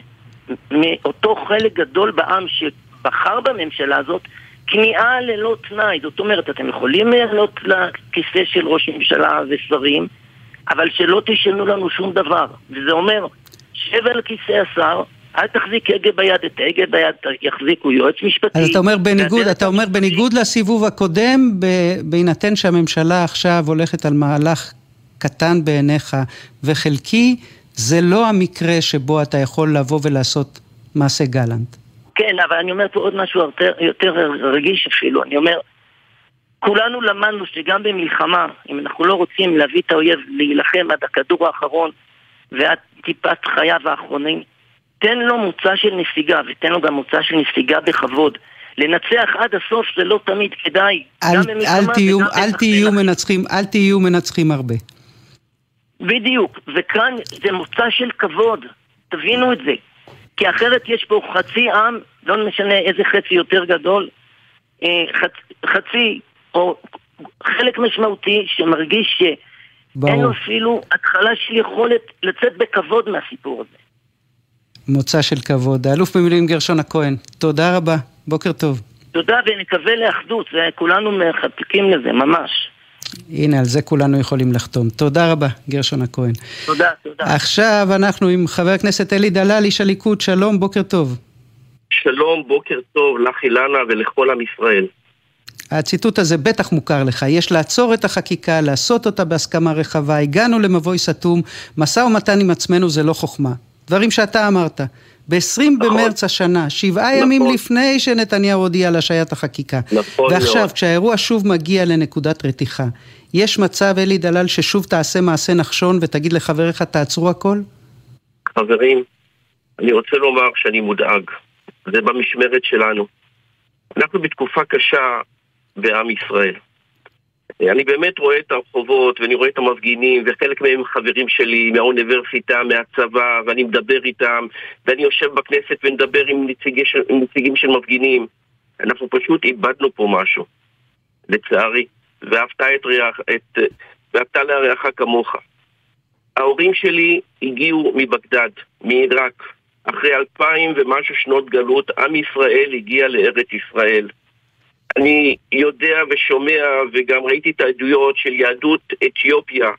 Speaker 17: מאותו חלק גדול בעם שבחר בממשלה הזאת כניעה ללא תנאי. זאת אומרת, אתם יכולים לעלות לכיסא של ראש ממשלה ושרים, אבל שלא תשנו לנו שום דבר. וזה אומר, שב על כיסא השר, אל תחזיק הגה ביד, את ההגה ביד יחזיקו יועץ משפטי.
Speaker 12: אז אתה אומר בניגוד, אתה אומר בניגוד לסיבוב הקודם, בהינתן שהממשלה עכשיו הולכת על מהלך קטן בעיניך וחלקי, זה לא המקרה שבו אתה יכול לבוא ולעשות מעשה גלנט.
Speaker 17: כן, אבל אני אומר פה עוד משהו יותר, יותר רגיש אפילו. אני אומר, כולנו למדנו שגם במלחמה, אם אנחנו לא רוצים להביא את האויב להילחם עד הכדור האחרון ועד טיפת חייו האחרונים, תן לו מוצא של נסיגה, ותן לו גם מוצא של נסיגה בכבוד. לנצח עד הסוף זה לא תמיד כדאי.
Speaker 12: אל, אל, תהיו, אל, תהיו מנצחים, אל תהיו מנצחים הרבה.
Speaker 17: בדיוק, וכאן זה מוצא של כבוד, תבינו את זה. כי אחרת יש פה חצי עם, לא משנה איזה חצי יותר גדול, אה, חצ, חצי או חלק משמעותי שמרגיש שאין לו אפילו התחלה של יכולת לצאת בכבוד מהסיפור הזה.
Speaker 12: מוצא של כבוד. האלוף במילואים גרשון הכהן, תודה רבה, בוקר טוב.
Speaker 17: תודה ונקווה לאחדות, וכולנו מחכים לזה, ממש.
Speaker 12: הנה, על זה כולנו יכולים לחתום. תודה רבה, גרשון הכהן.
Speaker 17: תודה, תודה.
Speaker 12: עכשיו אנחנו עם חבר הכנסת אלי דלל, איש הליכוד, שלום, בוקר טוב.
Speaker 18: שלום, בוקר טוב לך אילנה ולכל עם ישראל.
Speaker 12: הציטוט הזה בטח מוכר לך, יש לעצור את החקיקה, לעשות אותה בהסכמה רחבה, הגענו למבוי סתום, משא ומתן עם עצמנו זה לא חוכמה. דברים שאתה אמרת. ב-20 נכון. במרץ השנה, שבעה נכון. ימים לפני שנתניהו הודיע על השעיית החקיקה. נכון ועכשיו, מאוד. כשהאירוע שוב מגיע לנקודת רתיחה, יש מצב, אלי דלל, ששוב תעשה מעשה נחשון ותגיד לחבריך, תעצרו הכל?
Speaker 18: חברים, אני רוצה לומר שאני מודאג. זה במשמרת שלנו. אנחנו בתקופה קשה בעם ישראל. אני באמת רואה את הרחובות ואני רואה את המפגינים וחלק מהם חברים שלי מהאוניברסיטה, מהצבא ואני מדבר איתם ואני יושב בכנסת ומדבר עם, נציגי, עם נציגים של מפגינים. אנחנו פשוט איבדנו פה משהו לצערי ואהבת את ריח, את, ואהבת להריח כמוך. ההורים שלי הגיעו מבגדד, מעיראק. אחרי אלפיים ומשהו שנות גלות עם ישראל הגיע לארץ ישראל אני יודע ושומע וגם ראיתי את העדויות של יהדות אתיופיה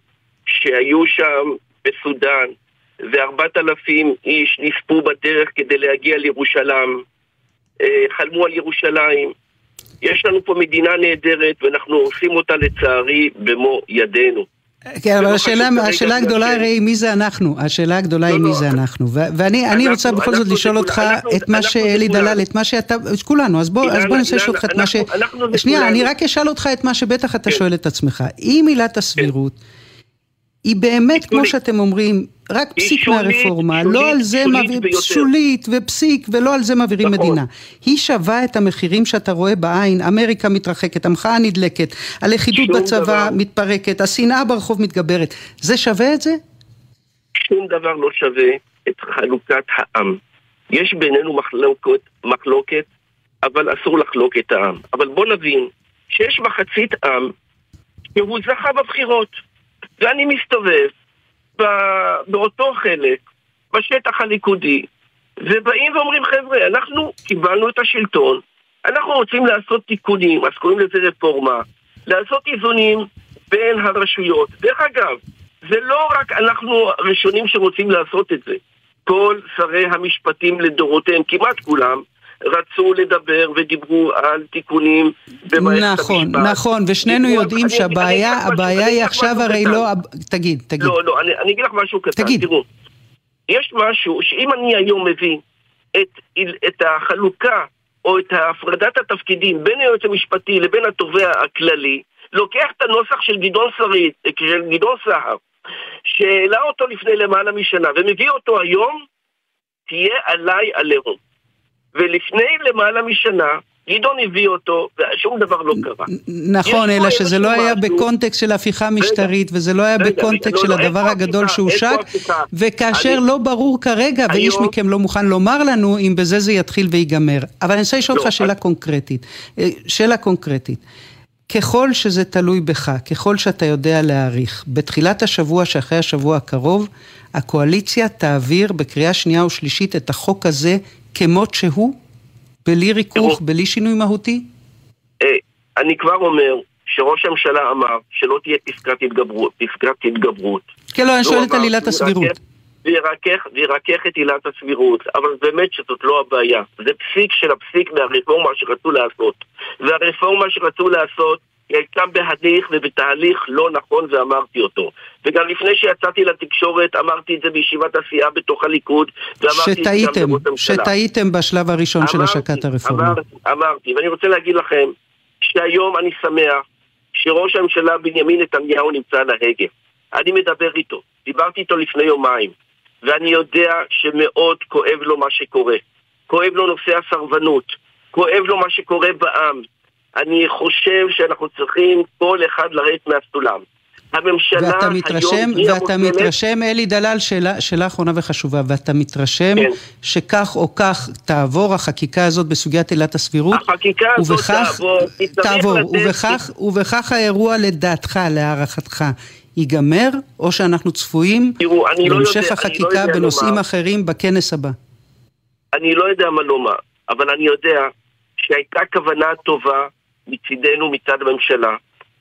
Speaker 18: שהיו שם בסודאן וארבעת אלפים איש נספו בדרך כדי להגיע לירושלים, אה, חלמו על ירושלים יש לנו פה מדינה נהדרת, ואנחנו הורסים אותה לצערי במו ידינו.
Speaker 12: כן, אבל השאלה, השאלה הגדולה הרי מי זה אנחנו, השאלה הגדולה היא מי זה אנחנו, ואני רוצה בכל זאת לשאול אותך את מה שאלי דלל, את מה שאתה, את כולנו, אז בוא ננסה לשאול אותך את מה ש... שנייה, אני רק אשאל אותך את מה שבטח אתה שואל את עצמך, אם עילת הסבירות היא באמת, כמו שאתם אומרים, רק פסיק מהרפורמה, לא על זה מעבירים, שולית ופסיק, ולא על זה מעבירים נכון. מדינה. היא שווה את המחירים שאתה רואה בעין, אמריקה מתרחקת, המחאה נדלקת, הלכידות בצבא. מתפרקת, השנאה ברחוב מתגברת. זה שווה את זה?
Speaker 18: שום דבר לא שווה את חלוקת העם. יש בינינו מחלוקת, מחלוקת, אבל אסור לחלוק את העם. אבל בוא נבין שיש מחצית עם שהוא זכה בבחירות. ואני מסתובב באותו חלק, בשטח הליכודי, ובאים ואומרים, חבר'ה, אנחנו קיבלנו את השלטון, אנחנו רוצים לעשות תיקונים, אז קוראים לזה רפורמה, לעשות איזונים בין הרשויות. דרך אגב, זה לא רק אנחנו הראשונים שרוצים לעשות את זה. כל שרי המשפטים לדורותיהם, כמעט כולם, רצו לדבר ודיברו על תיקונים במערכת
Speaker 12: נכון, המשפט. נכון, נכון, ושנינו יודעים שהבעיה, הבעיה היא עכשיו הרי לא... תגיד, תגיד.
Speaker 18: לא, לא, אני, אני אגיד לך משהו קטן.
Speaker 12: תגיד.
Speaker 18: תראו, יש משהו שאם אני היום מביא את, את החלוקה או את הפרדת התפקידים בין היועץ המשפטי לבין התובע הכללי, לוקח את הנוסח של גדעון שריד, של גדעון סהר, שהעלה אותו לפני למעלה משנה, ומביא אותו היום, תהיה עליי עליהום. ולפני למעלה משנה גדעון הביא אותו, ושום דבר לא קרה.
Speaker 12: נכון, אלא שזה לא היה בקונטקסט של הפיכה משטרית, וזה לא היה בקונטקסט של לא, לא, הדבר הגדול שהושק, וכאשר לא ברור כרגע, ואיש מכם לא מוכן לומר לנו אם בזה זה יתחיל ויגמר. אבל אני רוצה לשאול אותך לא, שאלה קונקרטית. אה, שאלה קונקרטית. ככל שזה תלוי בך, ככל שאתה יודע להעריך, בתחילת השבוע שאחרי השבוע הקרוב, הקואליציה תעביר בקריאה שנייה ושלישית את החוק הזה כמות שהוא? בלי ריכוך, בלי שינוי מהותי?
Speaker 18: אה, אני כבר אומר שראש הממשלה אמר שלא תהיה פסקת התגברות. פסקת התגברות.
Speaker 12: כן, לא, אני שואלת על עילת הסבירות.
Speaker 18: וירכך את עילת הסבירות, אבל באמת שזאת לא הבעיה. זה פסיק של הפסיק מהרפורמה שרצו לעשות. והרפורמה שרצו לעשות היא הייתה בהליך ובתהליך לא נכון ואמרתי אותו. וגם לפני שיצאתי לתקשורת אמרתי את זה בישיבת הסיעה בתוך הליכוד
Speaker 12: שטעיתם. שטעיתם בשלב הראשון אמרתי, של השקת הרפורמה.
Speaker 18: אמרתי, אמרתי, ואני רוצה להגיד לכם שהיום אני שמח שראש הממשלה בנימין נתניהו נמצא על ההגה. אני מדבר איתו, דיברתי איתו לפני יומיים, ואני יודע שמאוד כואב לו מה שקורה. כואב לו נושא הסרבנות, כואב לו מה שקורה בעם. אני חושב שאנחנו צריכים כל אחד לרדת מהסולם. הממשלה
Speaker 12: ואתה מתרשם, היום ואתה המוסלמת... מתרשם, אלי דלל, שאלה, שאלה אחרונה וחשובה, ואתה מתרשם כן. שכך או כך תעבור החקיקה הזאת בסוגיית עילת הסבירות?
Speaker 18: החקיקה הזאת ובכך, תעבור,
Speaker 12: תעבור, ובכך, ובכך האירוע לדעתך, להערכתך, ייגמר, או שאנחנו צפויים
Speaker 18: תראו, לא
Speaker 12: להמשך לא החקיקה לא בנושאים לומר. אחרים בכנס הבא?
Speaker 18: אני לא יודע מה לומר, אבל אני יודע שהייתה כוונה טובה מצידנו, מצד הממשלה.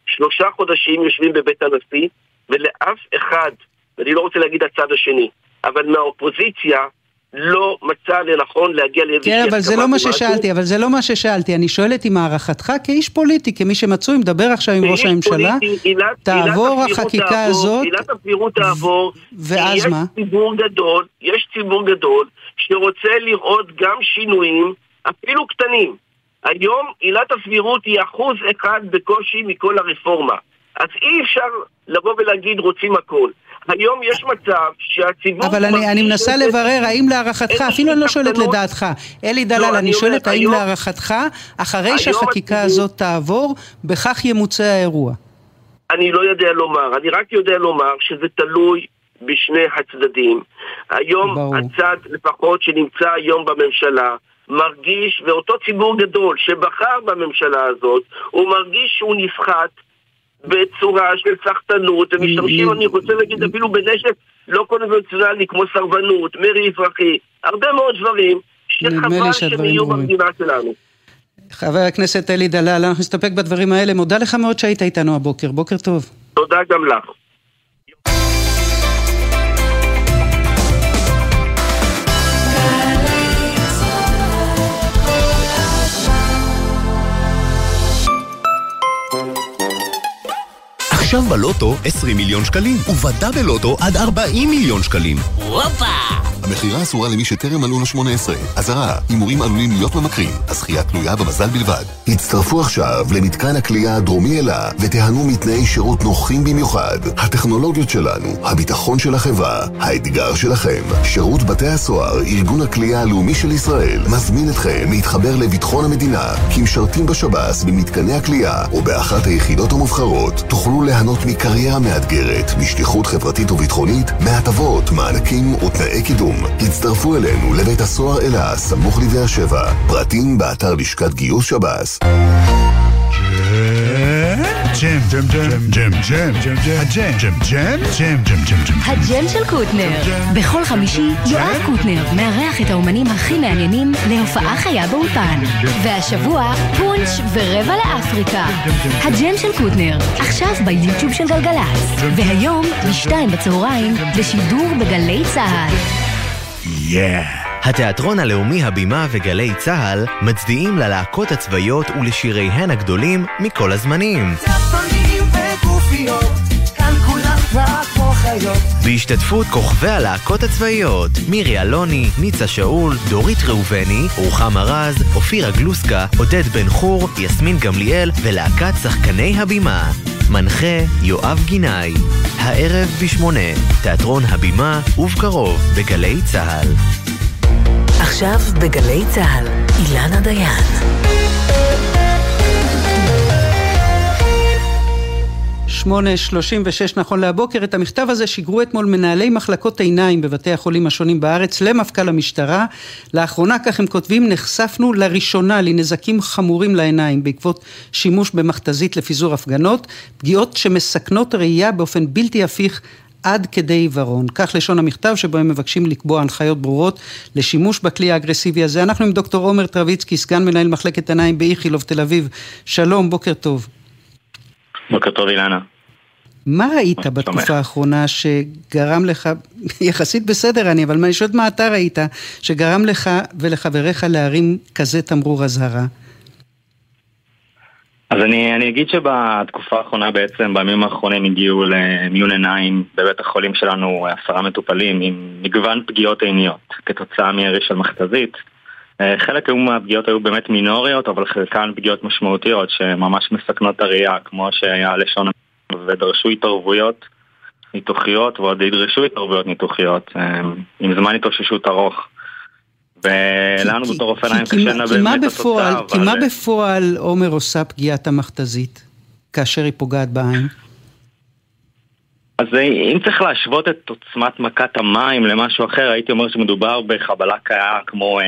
Speaker 18: שלושה חודשים יושבים בבית הנשיא, ולאף אחד, ואני לא רוצה להגיד הצד השני, אבל מהאופוזיציה לא מצא לנכון להגיע לאיזושהי
Speaker 12: הסכמה. כן, אבל זה לא מה ששאלתי, אבל זה לא מה ששאלתי. אני שואלת אם הערכתך כאיש פוליטי, כמי שמצוי, מדבר עכשיו עם ראש הממשלה, תעבור החקיקה הזאת...
Speaker 18: עילת הסבירות תעבור,
Speaker 12: ואז מה?
Speaker 18: יש ציבור גדול, יש ציבור גדול שרוצה לראות גם שינויים, אפילו קטנים. היום עילת הסבירות היא אחוז אחד בקושי מכל הרפורמה. אז אי אפשר לבוא ולהגיד רוצים הכל. היום יש מצב שהציבור...
Speaker 12: אבל אני, אני מנסה לברר האם להערכתך, אפילו אני לא שואלת לדעתך, אלי דלל, לא, אני שואלת האם היום, להערכתך, אחרי שהחקיקה הציבור... הזאת תעבור, בכך ימוצה האירוע.
Speaker 18: אני לא יודע לומר, אני רק יודע לומר שזה תלוי בשני הצדדים. היום ברור. הצד לפחות שנמצא היום בממשלה מרגיש, ואותו ציבור גדול שבחר בממשלה הזאת, הוא מרגיש שהוא נסחט בצורה של סחטנות, ומשתמשים, אני רוצה להגיד, אפילו בנשק לא קונבנציונלי כמו סרבנות, מרי אזרחי, הרבה מאוד דברים שחבל שהם יהיו במדינה שלנו.
Speaker 12: חבר הכנסת אלי דלל, אנחנו נסתפק בדברים האלה. מודה לך מאוד שהיית איתנו הבוקר. בוקר טוב.
Speaker 18: תודה גם לך.
Speaker 5: עכשיו בלוטו 20 מיליון שקלים, ובדאבל לוטו עד 40 מיליון שקלים.
Speaker 11: הופה!
Speaker 5: המכירה אסורה למי שטרם מלאו לו 18. אזהרה, הימורים עלולים להיות ממכרים. הזכייה תלויה במזל בלבד. הצטרפו עכשיו למתקן הכלייה הדרומי אלה, ותיהנו מתנאי שירות נוחים במיוחד. הטכנולוגיות שלנו, הביטחון של החברה, האתגר שלכם. שירות בתי הסוהר, ארגון הכלייה הלאומי של ישראל, מזמין אתכם להתחבר לביטחון המדינה, כמשרתים בשב"ס במתקני הכלייה, או באחת היחידות המובחרות, תוכלו ליהנות מקריירה מאתגרת, משליחות חברתית וביטחונית, מהטבות, מענקים ותנאי קידום. הצטרפו אלינו לבית הסוהר אלה, סמוך לבאר שבע. פרטים באתר לשכת גיוס שב"ס.
Speaker 19: ג'ם, ג'ם, ג'ם, ג'ם, ג'ם, ג'ם, הג'ם, ג'ם, ג'ם, ג'ם, ג'ם, ג'ם, ג'ם.
Speaker 20: הג'ם של קוטנר. בכל חמישי יואב קוטנר מארח את האומנים הכי מעניינים להופעה חיה באולפן. והשבוע פונץ' ורבע לאפריקה. הג'ם של קוטנר, עכשיו ביוטיוב של גלגלצ. והיום, בשתיים בצהריים, בשידור בגלי צה"ל.
Speaker 19: Yeah.
Speaker 21: התיאטרון הלאומי הבימה וגלי צה"ל מצדיעים ללהקות הצבאיות ולשיריהן הגדולים מכל הזמנים. בהשתתפות כוכבי הלהקות הצבאיות מירי אלוני, ניצה שאול, דורית ראובני, רוחמה רז, אופירה גלוסקה, עודד בן חור, יסמין גמליאל ולהקת שחקני הבימה. מנחה יואב גינאי. הערב בשמונה, תיאטרון הבימה ובקרוב בגלי צה"ל.
Speaker 11: עכשיו בגלי צה"ל, אילנה דיין.
Speaker 12: שמונה שלושים ושש נכון להבוקר, את המכתב הזה שיגרו אתמול מנהלי מחלקות עיניים בבתי החולים השונים בארץ למפכ"ל המשטרה. לאחרונה, כך הם כותבים, נחשפנו לראשונה לנזקים חמורים לעיניים בעקבות שימוש במכתזית לפיזור הפגנות, פגיעות שמסכנות ראייה באופן בלתי הפיך עד כדי עיוורון. כך לשון המכתב שבו הם מבקשים לקבוע הנחיות ברורות לשימוש בכלי האגרסיבי הזה. אנחנו עם דוקטור עומר טרביצקי, סגן מנהל מחלקת עיניים באיכילוב תל אביב. שלום, בוקר טוב.
Speaker 22: בוקר טוב אילנה.
Speaker 12: מה ראית בתקופה האחרונה שגרם לך, יחסית בסדר אני, אבל אני שואלת מה אתה ראית, שגרם לך ולחבריך להרים כזה תמרור אזהרה?
Speaker 22: אז אני, אני אגיד שבתקופה האחרונה בעצם, בימים האחרונים הגיעו למיון עיניים בבית החולים שלנו עשרה מטופלים עם מגוון פגיעות עיניות כתוצאה מירי של מכתזית. חלק מהפגיעות היו באמת מינוריות, אבל חלקן פגיעות משמעותיות שממש מסכנות את הראייה, כמו שהיה לשון ודרשו התערבויות ניתוחיות ועוד ידרשו התערבויות ניתוחיות עם זמן התאוששות ארוך. ולנו בתור רופא עיניים קשה לנבא באמת התוצאה.
Speaker 12: כי מה בפועל עומר עושה פגיעת המכתזית כאשר היא פוגעת בעין?
Speaker 22: אז אם צריך להשוות את עוצמת מכת המים למשהו אחר, הייתי אומר שמדובר בחבלה קאה כמו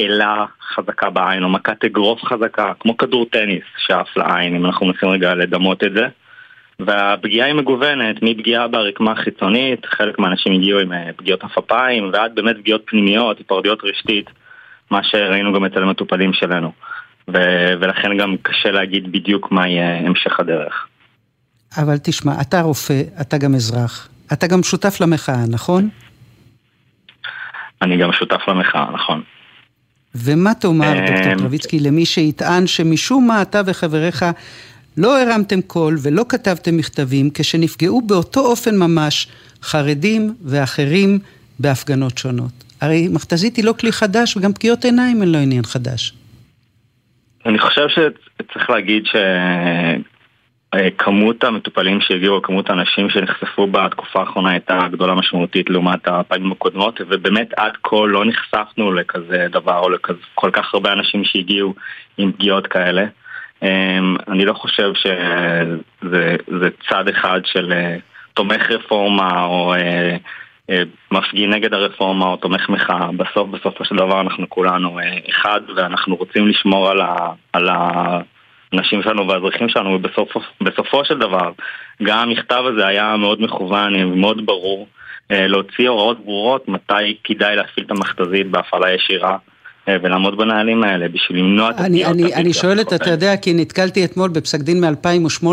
Speaker 22: אלה חזקה בעין, או מכת אגרוף חזקה, כמו כדור טניס שעף לעין, אם אנחנו מנסים רגע לדמות את זה. והפגיעה היא מגוונת, מפגיעה ברקמה חיצונית, חלק מהאנשים הגיעו עם פגיעות עפפיים, ועד באמת פגיעות פנימיות, היפרדיות רשתית, מה שראינו גם אצל המטופלים שלנו. ו- ולכן גם קשה להגיד בדיוק מה יהיה המשך הדרך.
Speaker 12: אבל תשמע, אתה רופא, אתה גם אזרח, אתה גם שותף למחאה, נכון?
Speaker 22: אני גם שותף למחאה, נכון.
Speaker 12: ומה תאמר, דוקטור טרוויצקי, למי שיטען שמשום מה אתה וחבריך לא הרמתם קול ולא כתבתם מכתבים כשנפגעו באותו אופן ממש חרדים ואחרים בהפגנות שונות. הרי מכתזית היא לא כלי חדש וגם פגיעות עיניים הן לא עניין חדש.
Speaker 22: אני חושב שצריך להגיד שכמות המטופלים שהגיעו, כמות האנשים שנחשפו בתקופה האחרונה הייתה גדולה משמעותית לעומת הפעמים הקודמות ובאמת עד כה לא נחשפנו לכזה דבר או לכל כך הרבה אנשים שהגיעו עם פגיעות כאלה. אני לא חושב שזה צד אחד של תומך רפורמה או מפגין נגד הרפורמה או תומך מחאה. בסוף, בסופו של דבר אנחנו כולנו אחד ואנחנו רוצים לשמור על, ה, על האנשים שלנו והאזרחים שלנו ובסופו של דבר גם המכתב הזה היה מאוד מכוון ומאוד ברור להוציא הוראות ברורות מתי כדאי להפעיל את המכתזית בהפעלה ישירה ולעמוד בנהלים האלה בשביל למנוע את
Speaker 12: הפגיעות. אני, אני שואלת, אתה יודע, כי נתקלתי אתמול בפסק דין מ-2018,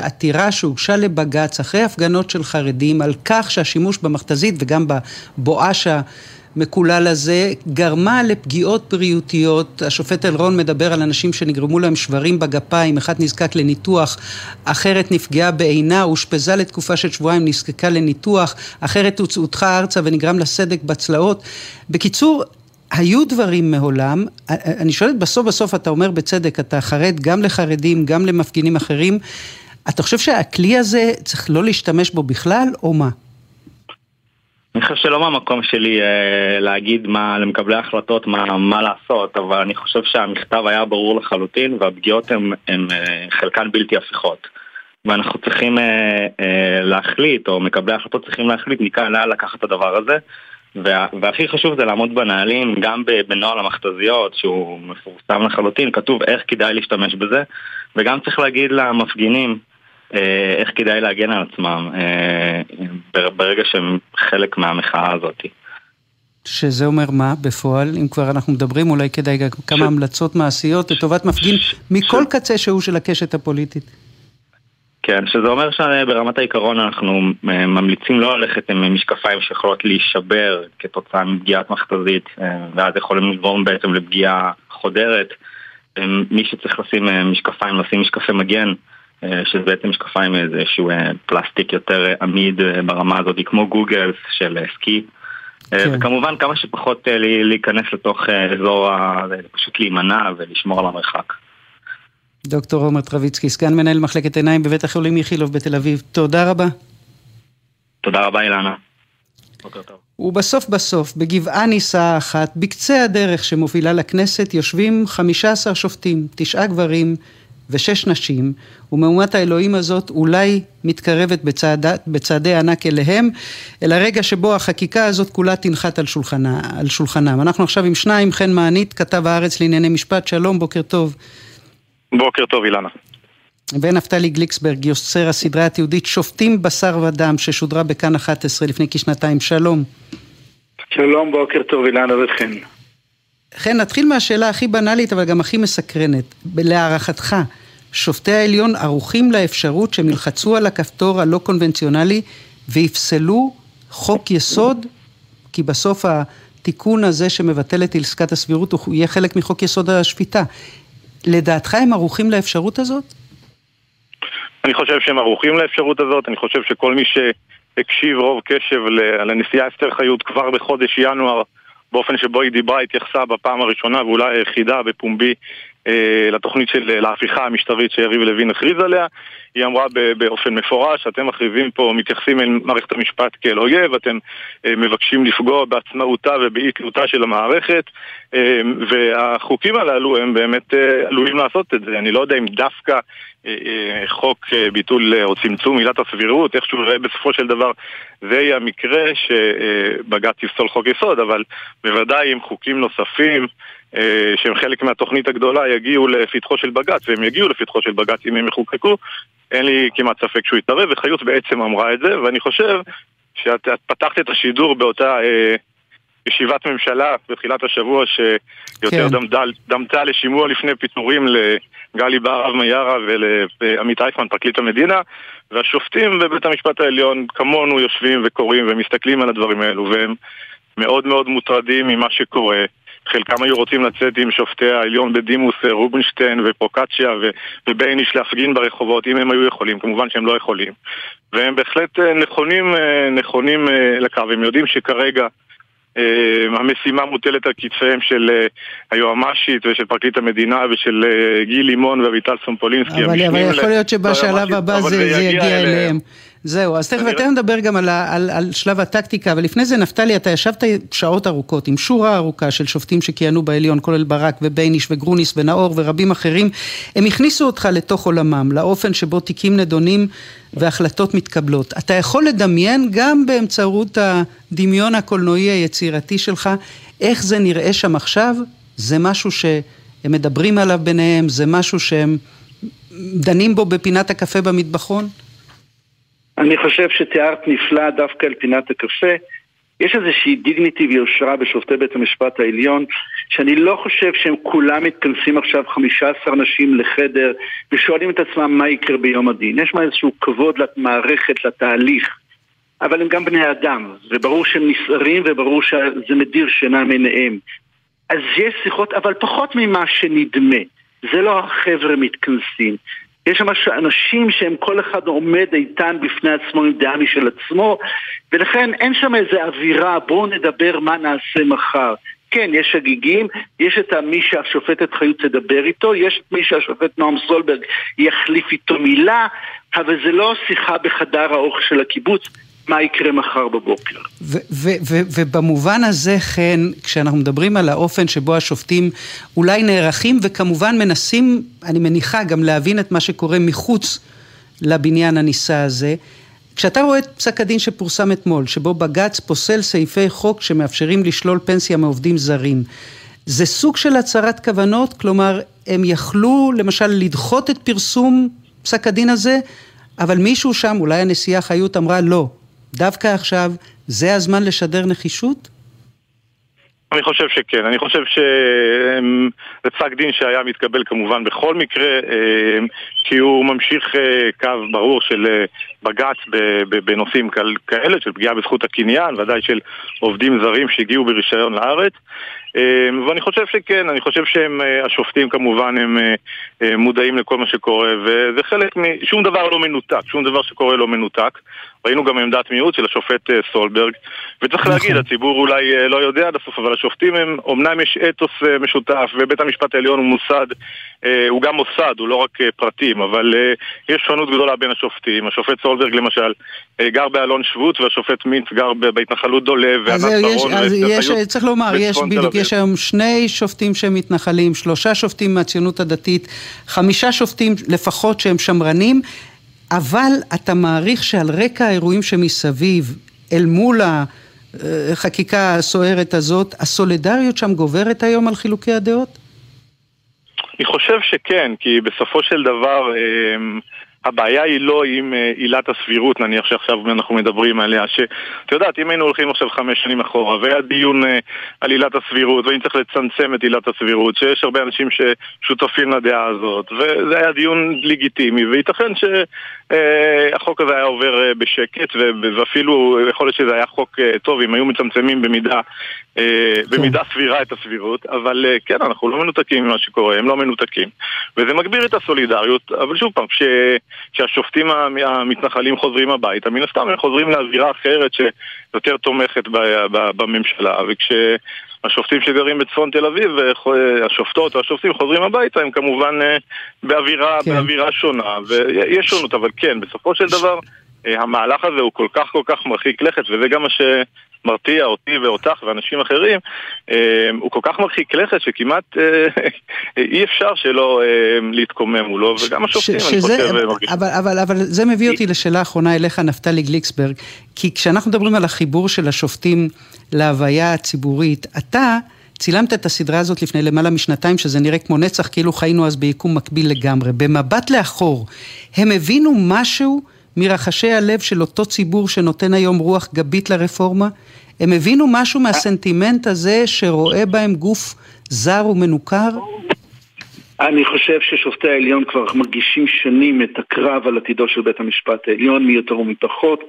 Speaker 12: עתירה שהוגשה לבג"ץ אחרי הפגנות של חרדים על כך שהשימוש במכתזית וגם בבואש המקולל הזה, גרמה לפגיעות בריאותיות. השופט אלרון מדבר על אנשים שנגרמו להם שברים בגפיים, אחד נזקק לניתוח, אחרת נפגעה בעינה, אושפזה לתקופה של שבועיים, נזקקה לניתוח, אחרת הוצאותך ארצה ונגרם לה סדק בצלעות. בקיצור, היו דברים מעולם, אני שואלת בסוף בסוף אתה אומר בצדק, אתה חרד גם לחרדים, גם למפגינים אחרים, אתה חושב שהכלי הזה צריך לא להשתמש בו בכלל, או מה?
Speaker 22: אני חושב שלא מהמקום שלי אה, להגיד מה למקבלי ההחלטות מה, מה לעשות, אבל אני חושב שהמכתב היה ברור לחלוטין והפגיעות הן אה, חלקן בלתי הפיכות. ואנחנו צריכים אה, אה, להחליט, או מקבלי ההחלטות צריכים להחליט מכאן לאן לקחת את הדבר הזה. וה, והכי חשוב זה לעמוד בנהלים, גם בנוהל המכתזיות, שהוא מפורסם לחלוטין, כתוב איך כדאי להשתמש בזה, וגם צריך להגיד למפגינים אה, איך כדאי להגן על עצמם אה, ברגע שהם חלק מהמחאה הזאת.
Speaker 12: שזה אומר מה בפועל, אם כבר אנחנו מדברים, אולי כדאי גם כמה המלצות מעשיות לטובת מפגין מכל קצה שהוא של הקשת הפוליטית.
Speaker 22: כן, שזה אומר שברמת העיקרון אנחנו אה, ממליצים לא ללכת עם משקפיים שיכולות להישבר כתוצאה מפגיעת מכתזית ואז יכולים לגרום בעצם לפגיעה חודרת. מי שצריך לשים משקפיים, לשים משקפי מגן. אה, שזה בעצם משקפיים איזשהו אה, פלסטיק יותר אה, עמיד ברמה הזאת, כמו גוגל של סקי. כן. וכמובן כמה שפחות להיכנס לתוך אזור, פשוט להימנע ולשמור על המרחק.
Speaker 12: דוקטור עומר טרביצקי, סגן מנהל מחלקת עיניים בבית החולים איכילוב בתל אביב, תודה רבה.
Speaker 22: תודה רבה אילנה.
Speaker 12: ובסוף בסוף, בגבעה נישאה אחת, בקצה הדרך שמובילה לכנסת, יושבים 15 שופטים, תשעה גברים, ושש נשים, ומהומת האלוהים הזאת אולי מתקרבת בצעד, בצעדי ענק אליהם, אל הרגע שבו החקיקה הזאת כולה תנחת על, שולחנה, על שולחנם. אנחנו עכשיו עם שניים, חן מענית, כתב הארץ לענייני משפט, שלום, בוקר טוב.
Speaker 23: בוקר טוב, אילנה.
Speaker 12: ונפתלי גליקסברג, יוצר הסדרה התיעודית שופטים בשר ודם, ששודרה בכאן 11 לפני כשנתיים, שלום.
Speaker 23: שלום, בוקר טוב, אילנה וחן.
Speaker 12: חן, נתחיל מהשאלה הכי בנאלית אבל גם הכי מסקרנת. להערכתך, שופטי העליון ערוכים לאפשרות שהם ילחצו על הכפתור הלא קונבנציונלי ויפסלו חוק יסוד? כי בסוף התיקון הזה שמבטל את עסקת הסבירות הוא יהיה חלק מחוק יסוד השפיטה. לדעתך הם ערוכים לאפשרות הזאת?
Speaker 23: אני חושב שהם ערוכים לאפשרות הזאת, אני חושב שכל מי שהקשיב רוב קשב לנשיאה אסתר חיות כבר בחודש ינואר באופן שבו היא דיברה, התייחסה בפעם הראשונה ואולי היחידה בפומבי לתוכנית של להפיכה המשטרית שיריב לוין הכריז עליה. היא אמרה באופן מפורש, אתם מכריזים פה, מתייחסים אל מערכת המשפט כאל אויב, אתם אה, מבקשים לפגוע בעצמאותה ובאי תלותה של המערכת, אה, והחוקים הללו הם באמת עלולים לעשות את זה. אני לא יודע אם דווקא חוק ביטול או צמצום עילת הסבירות, איכשהו בסופו של דבר זה יהיה המקרה שבג"ץ יפסול חוק יסוד, אבל בוודאי עם חוקים נוספים אה, שהם חלק מהתוכנית הגדולה יגיעו לפתחו של בג"ץ, והם יגיעו לפתחו של בג"ץ אם הם יחוקקו, אין לי כמעט ספק שהוא יתערב, וחיות בעצם אמרה את זה, ואני חושב שאת פתחת את השידור באותה אה, ישיבת ממשלה בתחילת השבוע שיותר כן. דמתה, דמתה לשימוע לפני פיטורים לגלי בהרב מיארה ולעמית איסמן, פרקליט המדינה, והשופטים בבית המשפט העליון כמונו יושבים וקוראים ומסתכלים על הדברים האלו, והם מאוד מאוד מוטרדים ממה שקורה. חלקם היו רוצים לצאת עם שופטי העליון בדימוס אה, רובינשטיין ופרוקצ'יה ובייניש להפגין ברחובות אם הם היו יכולים, כמובן שהם לא יכולים והם בהחלט אה, נכונים, אה, נכונים לקו, הם יודעים שכרגע המשימה מוטלת על כתפיהם של היועמ"שית ושל פרקליט המדינה ושל גיל לימון ואביטל סומפולינסקי
Speaker 12: אבל, אבל יכול להיות שבשלב הבא זה, זה יגיע אליהם. אליהם. זהו, אז תכף תכף נדבר גם על, על, על שלב הטקטיקה, אבל לפני זה נפתלי, אתה ישבת שעות ארוכות עם שורה ארוכה של שופטים שכיהנו בעליון, כולל ברק ובייניש וגרוניס ונאור ורבים אחרים, הם הכניסו אותך לתוך עולמם, לאופן שבו תיקים נדונים והחלטות מתקבלות. אתה יכול לדמיין גם באמצעות הדמיון הקולנועי היצירתי שלך, איך זה נראה שם עכשיו? זה משהו שהם מדברים עליו ביניהם, זה משהו שהם דנים בו בפינת הקפה במטבחון?
Speaker 23: אני חושב שתיארת נפלא דווקא על פינת הקפה. יש איזושהי דיגניטי ויושרה בשופטי בית המשפט העליון, שאני לא חושב שהם כולם מתכנסים עכשיו 15 אנשים לחדר ושואלים את עצמם מה יקרה ביום הדין. יש מה איזשהו כבוד למערכת, לתהליך.
Speaker 24: אבל הם גם בני אדם, וברור שהם נסערים וברור שזה מדיר שינה מעיניהם. אז יש שיחות, אבל פחות ממה שנדמה. זה לא החבר'ה מתכנסים. יש שם אנשים שהם כל אחד עומד איתן בפני עצמו עם דעה משל עצמו, ולכן אין שם איזה אווירה, בואו נדבר מה נעשה מחר. כן, יש הגיגים, יש את מי שהשופטת חיות תדבר איתו, יש את מי שהשופט נועם סולברג יחליף איתו מילה, אבל זה לא שיחה בחדר האוכל של הקיבוץ, מה יקרה מחר בבוקר.
Speaker 12: ובמובן הזה, חן, כשאנחנו מדברים על האופן שבו השופטים אולי נערכים וכמובן מנסים, אני מניחה, גם להבין את מה שקורה מחוץ לבניין הנישא הזה, כשאתה רואה את פסק הדין שפורסם אתמול, שבו בג"ץ פוסל סעיפי חוק שמאפשרים לשלול פנסיה מעובדים זרים, זה סוג של הצהרת כוונות? כלומר, הם יכלו למשל לדחות את פרסום פסק הדין הזה, אבל מישהו שם, אולי הנשיאה חיות אמרה לא, דווקא עכשיו זה הזמן לשדר נחישות?
Speaker 23: אני חושב שכן, אני חושב שזה פסק דין שהיה מתקבל כמובן בכל מקרה, אה, כי הוא ממשיך אה, קו ברור של אה, בג"ץ בנושאים כאלה, של פגיעה בזכות הקניין, ודאי של עובדים זרים שהגיעו ברישיון לארץ. ואני חושב שכן, אני חושב שהשופטים כמובן הם מודעים לכל מה שקורה, וזה חלק מ... שום דבר לא מנותק, שום דבר שקורה לא מנותק. ראינו גם עמדת מיעוט של השופט אה, סולברג, וצריך נכון. להגיד, הציבור אולי אה, לא יודע עד הסוף, אבל השופטים הם, אמנם יש אתוס אה, משותף, ובית המשפט העליון הוא מוסד, הוא גם מוסד, הוא לא רק פרטים, אבל יש שונות גדולה בין השופטים. השופט סולברג למשל גר באלון שבות, והשופט מינץ גר בהתנחלות דולב,
Speaker 12: וענת ברון. אז יש, צריך לומר, יש בדיוק, יש היום שני שופטים שהם מתנחלים, שלושה שופטים מהציונות הדתית, חמישה שופטים לפחות שהם שמרנים. אבל אתה מעריך שעל רקע האירועים שמסביב, אל מול החקיקה הסוערת הזאת, הסולידריות שם גוברת היום על חילוקי הדעות?
Speaker 23: אני חושב שכן, כי בסופו של דבר אמ, הבעיה היא לא עם אה, עילת הסבירות, נניח שעכשיו אנחנו מדברים עליה, שאת יודעת, אם היינו הולכים עכשיו חמש שנים אחורה, והיה דיון אה, על עילת הסבירות, ואם צריך לצמצם את עילת הסבירות, שיש הרבה אנשים ששותפים לדעה הזאת, וזה היה דיון לגיטימי, וייתכן שהחוק הזה היה עובר אה, בשקט, ואפילו יכול להיות שזה היה חוק טוב, אם היו מצמצמים במידה כן. במידה סבירה את הסבירות, אבל כן, אנחנו לא מנותקים ממה שקורה, הם לא מנותקים. וזה מגביר את הסולידריות, אבל שוב פעם, כש... כשהשופטים המתנחלים חוזרים הביתה, מן הסתם הם חוזרים לאווירה אחרת שיותר תומכת בממשלה, וכשהשופטים שגרים בצפון תל אביב, השופטות או השופטים חוזרים הביתה, הם כמובן אה, באווירה, כן. באווירה שונה, ויש שונות, אבל כן, בסופו של דבר... אה, המהלך הזה הוא כל כך כל כך מרחיק לכת, וזה גם מה שמרתיע אותי ואותך ואנשים אחרים, אה, הוא כל כך מרחיק לכת שכמעט אה, אי אפשר שלא להתקומם מולו, וגם השופטים, אני חושב, מרגישים.
Speaker 12: אבל, אבל, אבל זה מביא אותי לשאלה האחרונה אליך, נפתלי גליקסברג, כי כשאנחנו מדברים על החיבור של השופטים להוויה הציבורית, אתה... צילמת את הסדרה הזאת לפני למעלה משנתיים, שזה נראה כמו נצח, כאילו חיינו אז ביקום מקביל לגמרי. במבט לאחור, הם הבינו משהו מרחשי הלב של אותו ציבור שנותן היום רוח גבית לרפורמה? הם הבינו משהו מהסנטימנט הזה שרואה בהם גוף זר ומנוכר?
Speaker 24: אני חושב ששופטי העליון כבר מרגישים שנים את הקרב על עתידו של בית המשפט העליון, מי יותר ומי פחות.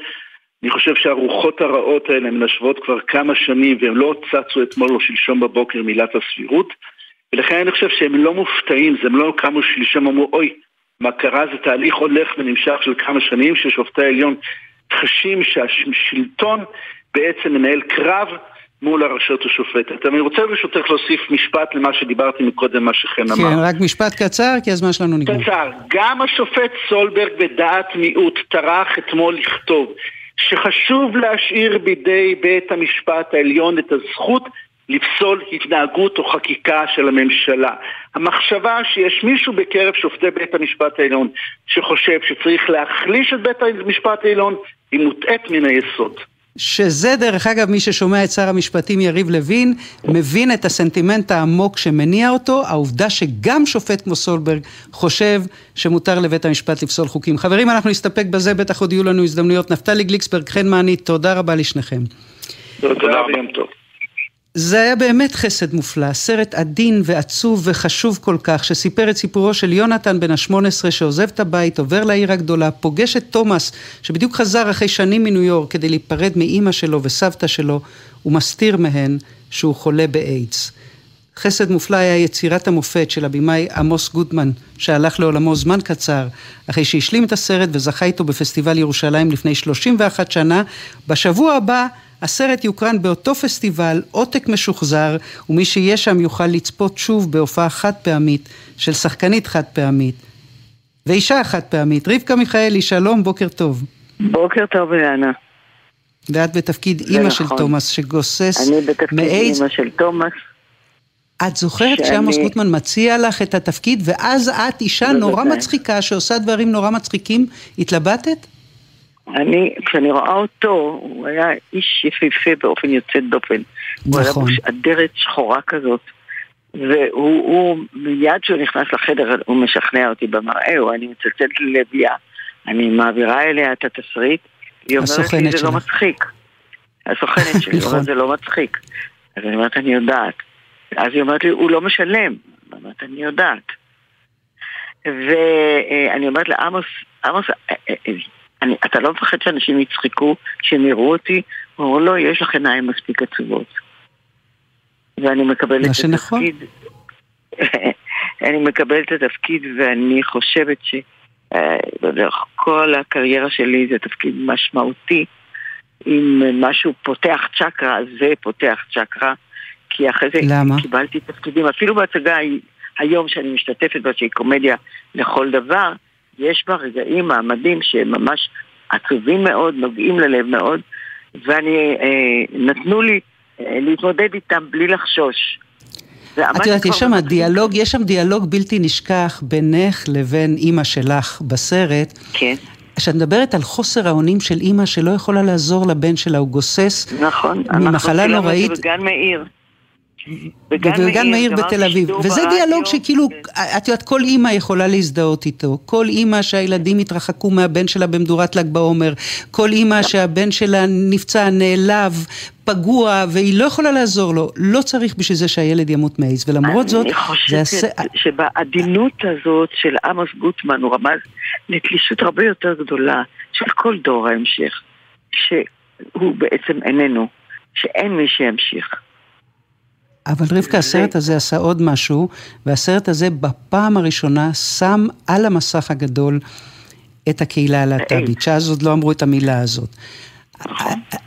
Speaker 24: אני חושב שהרוחות הרעות האלה מנשבות כבר כמה שנים והם לא צצו אתמול או שלשום בבוקר מילת הסבירות ולכן אני חושב שהם לא מופתעים, זה הם לא קמו שלשום אמרו אוי, מה קרה זה תהליך הולך ונמשך של כמה שנים ששופטי העליון חשים שהשלטון בעצם מנהל קרב מול הרשות השופטת. אני רוצה ברשותך להוסיף משפט למה שדיברתי מקודם, מה שחן אמר.
Speaker 12: כן, רק משפט קצר, כי הזמן שלנו נגמר.
Speaker 24: קצר. גם השופט סולברג בדעת מיעוט טרח אתמול לכתוב שחשוב להשאיר בידי בית המשפט העליון את הזכות לפסול התנהגות או חקיקה של הממשלה. המחשבה שיש מישהו בקרב שופטי בית המשפט העליון שחושב שצריך להחליש את בית המשפט העליון היא מוטעית מן היסוד.
Speaker 12: שזה דרך אגב מי ששומע את שר המשפטים יריב לוין מבין את הסנטימנט העמוק שמניע אותו, העובדה שגם שופט כמו סולברג חושב שמותר לבית המשפט לפסול חוקים. חברים אנחנו נסתפק בזה, בטח עוד יהיו לנו הזדמנויות. נפתלי גליקסברג, חן מענית, תודה רבה לשניכם.
Speaker 24: תודה ויום טוב.
Speaker 12: זה היה באמת חסד מופלא, סרט עדין ועצוב וחשוב כל כך, שסיפר את סיפורו של יונתן בן ה-18 שעוזב את הבית, עובר לעיר הגדולה, פוגש את תומאס, שבדיוק חזר אחרי שנים מניו יורק כדי להיפרד מאימא שלו וסבתא שלו, ומסתיר מהן שהוא חולה באיידס. חסד מופלא היה יצירת המופת של הבמאי עמוס גודמן, שהלך לעולמו זמן קצר, אחרי שהשלים את הסרט וזכה איתו בפסטיבל ירושלים לפני 31 שנה. בשבוע הבא הסרט יוקרן באותו פסטיבל, עותק משוחזר, ומי שיהיה שם יוכל לצפות שוב בהופעה חד פעמית של שחקנית חד פעמית ואישה חד פעמית. רבקה מיכאלי, שלום, בוקר טוב.
Speaker 25: בוקר טוב, אילנה.
Speaker 12: ואת בתפקיד אימא
Speaker 25: נכון.
Speaker 12: של תומאס שגוסס
Speaker 25: אני בתפקיד
Speaker 12: מאיידס.
Speaker 25: אימא של תומאס.
Speaker 12: את זוכרת
Speaker 25: שאני-
Speaker 12: שעמוס גוטמן מציע לך את התפקיד, ואז את אישה. נורא מצחיקה שעושה דברים נורא מצחיקים, התלבטת?
Speaker 25: אני, כשאני רואה אותו, הוא היה איש יפהפה באופן יוצא דופן. הוא היה
Speaker 12: נכון.
Speaker 25: בוש אדרת שחורה כזאת. והוא הוא, מיד כשהוא נכנס לחדר, הוא משכנע אותי במראה, או אני מצלצלת ללביאה, אני מעבירה אליה את התסריט, היא אומרת לי, זה לא
Speaker 12: שלך."
Speaker 25: מצחיק. הסוכנת שלי,
Speaker 12: נכון.
Speaker 25: אומרת, זה לא מצחיק. אז אני אומרת, אני יודעת. אז היא אומרת לי, הוא לא משלם. אני אומרת, אני יודעת. ואני אומרת לעמוס, עמוס, אה, אה, אה, אני, אתה לא מפחד שאנשים יצחקו, שהם יראו אותי? הוא אומר, לא, יש לך עיניים מספיק עצובות. ואני מקבלת את
Speaker 12: שנכון.
Speaker 25: התפקיד. אני מקבלת את התפקיד ואני חושבת ש... אה, לאורך כל הקריירה שלי זה תפקיד משמעותי. אם משהו פותח צ'קרה, זה פותח צ'קרה. כי אחרי זה
Speaker 12: למה?
Speaker 25: קיבלתי תפקידים, אפילו בהצגה היום שאני משתתפת בה, שהיא קומדיה לכל דבר, יש בה רגעים מעמדים שהם ממש עצובים מאוד, נוגעים ללב מאוד, ואני, אה, נתנו לי אה, להתמודד איתם בלי לחשוש.
Speaker 12: את יודעת, יש שם דיאלוג, יש שם דיאלוג בלתי נשכח בינך לבין אימא שלך בסרט.
Speaker 25: כן.
Speaker 12: שאת מדברת על חוסר האונים של אימא שלא יכולה לעזור לבן שלה, הוא גוסס
Speaker 25: נכון,
Speaker 12: ממחלה
Speaker 25: צילמנו את זה
Speaker 12: נוראית.
Speaker 25: בגן מאיר.
Speaker 12: בגן מאיר
Speaker 25: גמרתי
Speaker 12: בתל אביב. וזה
Speaker 25: ברדיו.
Speaker 12: דיאלוג שכאילו, את יודעת, כל אימא יכולה להזדהות איתו. כל אימא שהילדים התרחקו מהבן שלה במדורת ל"ג בעומר. כל אימא שהבן שלה נפצע, נעלב, פגוע, והיא לא יכולה לעזור לו. לא צריך בשביל זה שהילד ימות מאיידס. ולמרות זאת,
Speaker 25: אני
Speaker 12: זה
Speaker 25: חושבת
Speaker 12: עשה...
Speaker 25: שבעדינות הזאת של עמוס גוטמן הוא רמז לתלישות הרבה יותר גדולה של כל דור ההמשך, שהוא בעצם איננו, שאין מי שימשיך.
Speaker 12: אבל רבקה, הסרט הזה עשה עוד משהו, והסרט הזה בפעם הראשונה שם על המסך הגדול את הקהילה הלהט"בית, שאז עוד לא אמרו את המילה הזאת.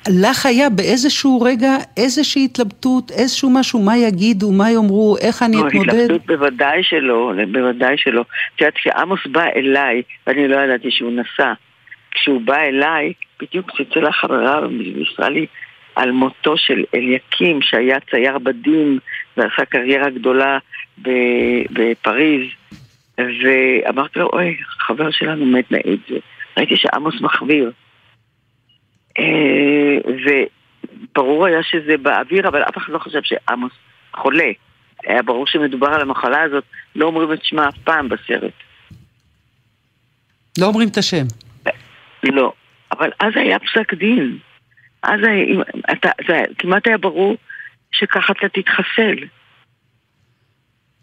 Speaker 12: לך היה באיזשהו רגע איזושהי התלבטות, איזשהו משהו, מה יגידו, מה יאמרו, איך אני
Speaker 25: לא,
Speaker 12: אתמודד?
Speaker 25: התלבטות בוודאי שלא, בוודאי שלא. את יודעת, כשעמוס בא אליי, ואני לא ידעתי שהוא נסע, כשהוא בא אליי, בדיוק צלצלה חברה ובישרה לי על מותו של אליקים, שהיה צייר בדים ועשה קריירה גדולה בפריז, ואמרתי לו, אוי, חבר שלנו מת מאיידס. ראיתי שעמוס מחוויר. אה, וברור היה שזה באוויר, אבל אף אחד לא חשב שעמוס חולה. היה ברור שמדובר על המחלה הזאת, לא אומרים את שמה אף פעם בסרט.
Speaker 12: לא אומרים את השם.
Speaker 25: לא. אבל אז היה פסק דין. אז אתה, זה כמעט היה ברור שככה אתה תתחסל.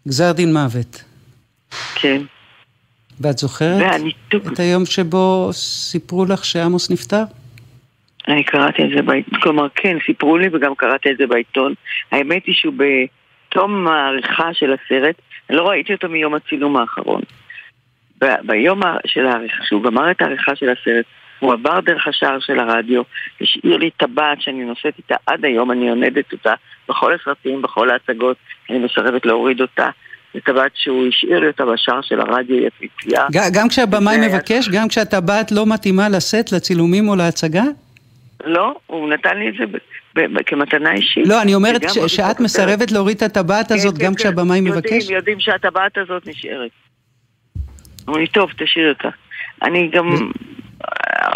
Speaker 12: גזר דין מוות.
Speaker 25: כן.
Speaker 12: ואת זוכרת
Speaker 25: והניתוק-
Speaker 12: את היום שבו סיפרו לך שעמוס נפטר?
Speaker 25: אני קראתי את זה בעיתון, כלומר כן, סיפרו לי וגם קראתי את זה בעיתון. האמת היא שהוא בתום העריכה של הסרט, אני לא ראיתי אותו מיום הצילום האחרון. ב- ביום של העריכה, כשהוא גמר את העריכה של הסרט, הוא עבר דרך השער של הרדיו, השאיר לי טבעת שאני נושאת איתה עד היום, אני עונדת אותה בכל הסרטים, בכל ההצגות, אני מסרבת להוריד אותה. זו טבעת שהוא השאיר לי אותה בשער של הרדיו יפיפייה.
Speaker 12: ג- גם כשהבמאי מבקש, גם כשהטבעת לא מתאימה לסט, לצילומים או להצגה?
Speaker 25: לא, הוא נתן לי את זה כמתנה אישית.
Speaker 12: לא, אני אומרת שאת. מסרבת להוריד את הטבעת
Speaker 25: כן,
Speaker 12: הזאת
Speaker 25: כן,
Speaker 12: גם
Speaker 25: כן.
Speaker 12: כשהבמאי
Speaker 25: יודעים,
Speaker 12: מבקש?
Speaker 25: יודעים שהטבעת הזאת נשארת. אמרו לי, טוב, תשאיר אותה. אני גם...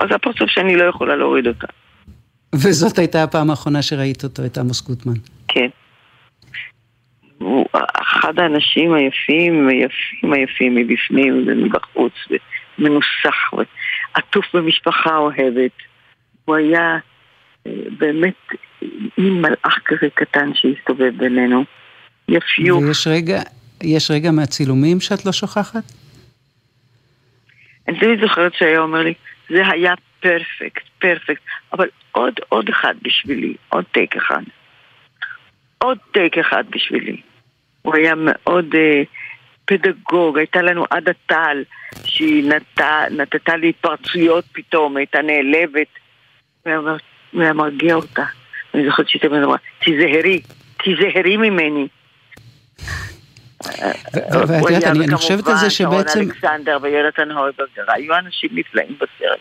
Speaker 25: זה הפרצוף שאני לא יכולה להוריד אותה.
Speaker 12: וזאת הייתה הפעם האחרונה שראית אותו, את עמוס גוטמן.
Speaker 25: כן. הוא אחד האנשים היפים, היפים היפים מבפנים ומבחוץ, ומנוסח, ועטוף במשפחה אוהבת. הוא היה אה, באמת מין מלאך כזה קטן שהסתובב בינינו. יפיוף.
Speaker 12: ויש רגע, יש רגע מהצילומים שאת לא שוכחת?
Speaker 25: אני תמיד זוכרת שהיה אומר לי, זה היה פרפקט, פרפקט, אבל עוד, עוד אחד בשבילי, עוד טייק אחד. עוד טייק אחד בשבילי. הוא היה מאוד אה, פדגוג, הייתה לנו עדה טל, שהיא נטה, נתתה לי התפרצויות פתאום, הייתה נעלבת. הוא היה מרגיע אותה. אני זוכרת שהיא תמיד אמרה, תיזהרי, תיזהרי ממני.
Speaker 12: ואת יודעת, אני חושבת על זה שבעצם...
Speaker 25: וכמובן, אלכסנדר ויונתן הויברגר, היו אנשים נפלאים בסרט.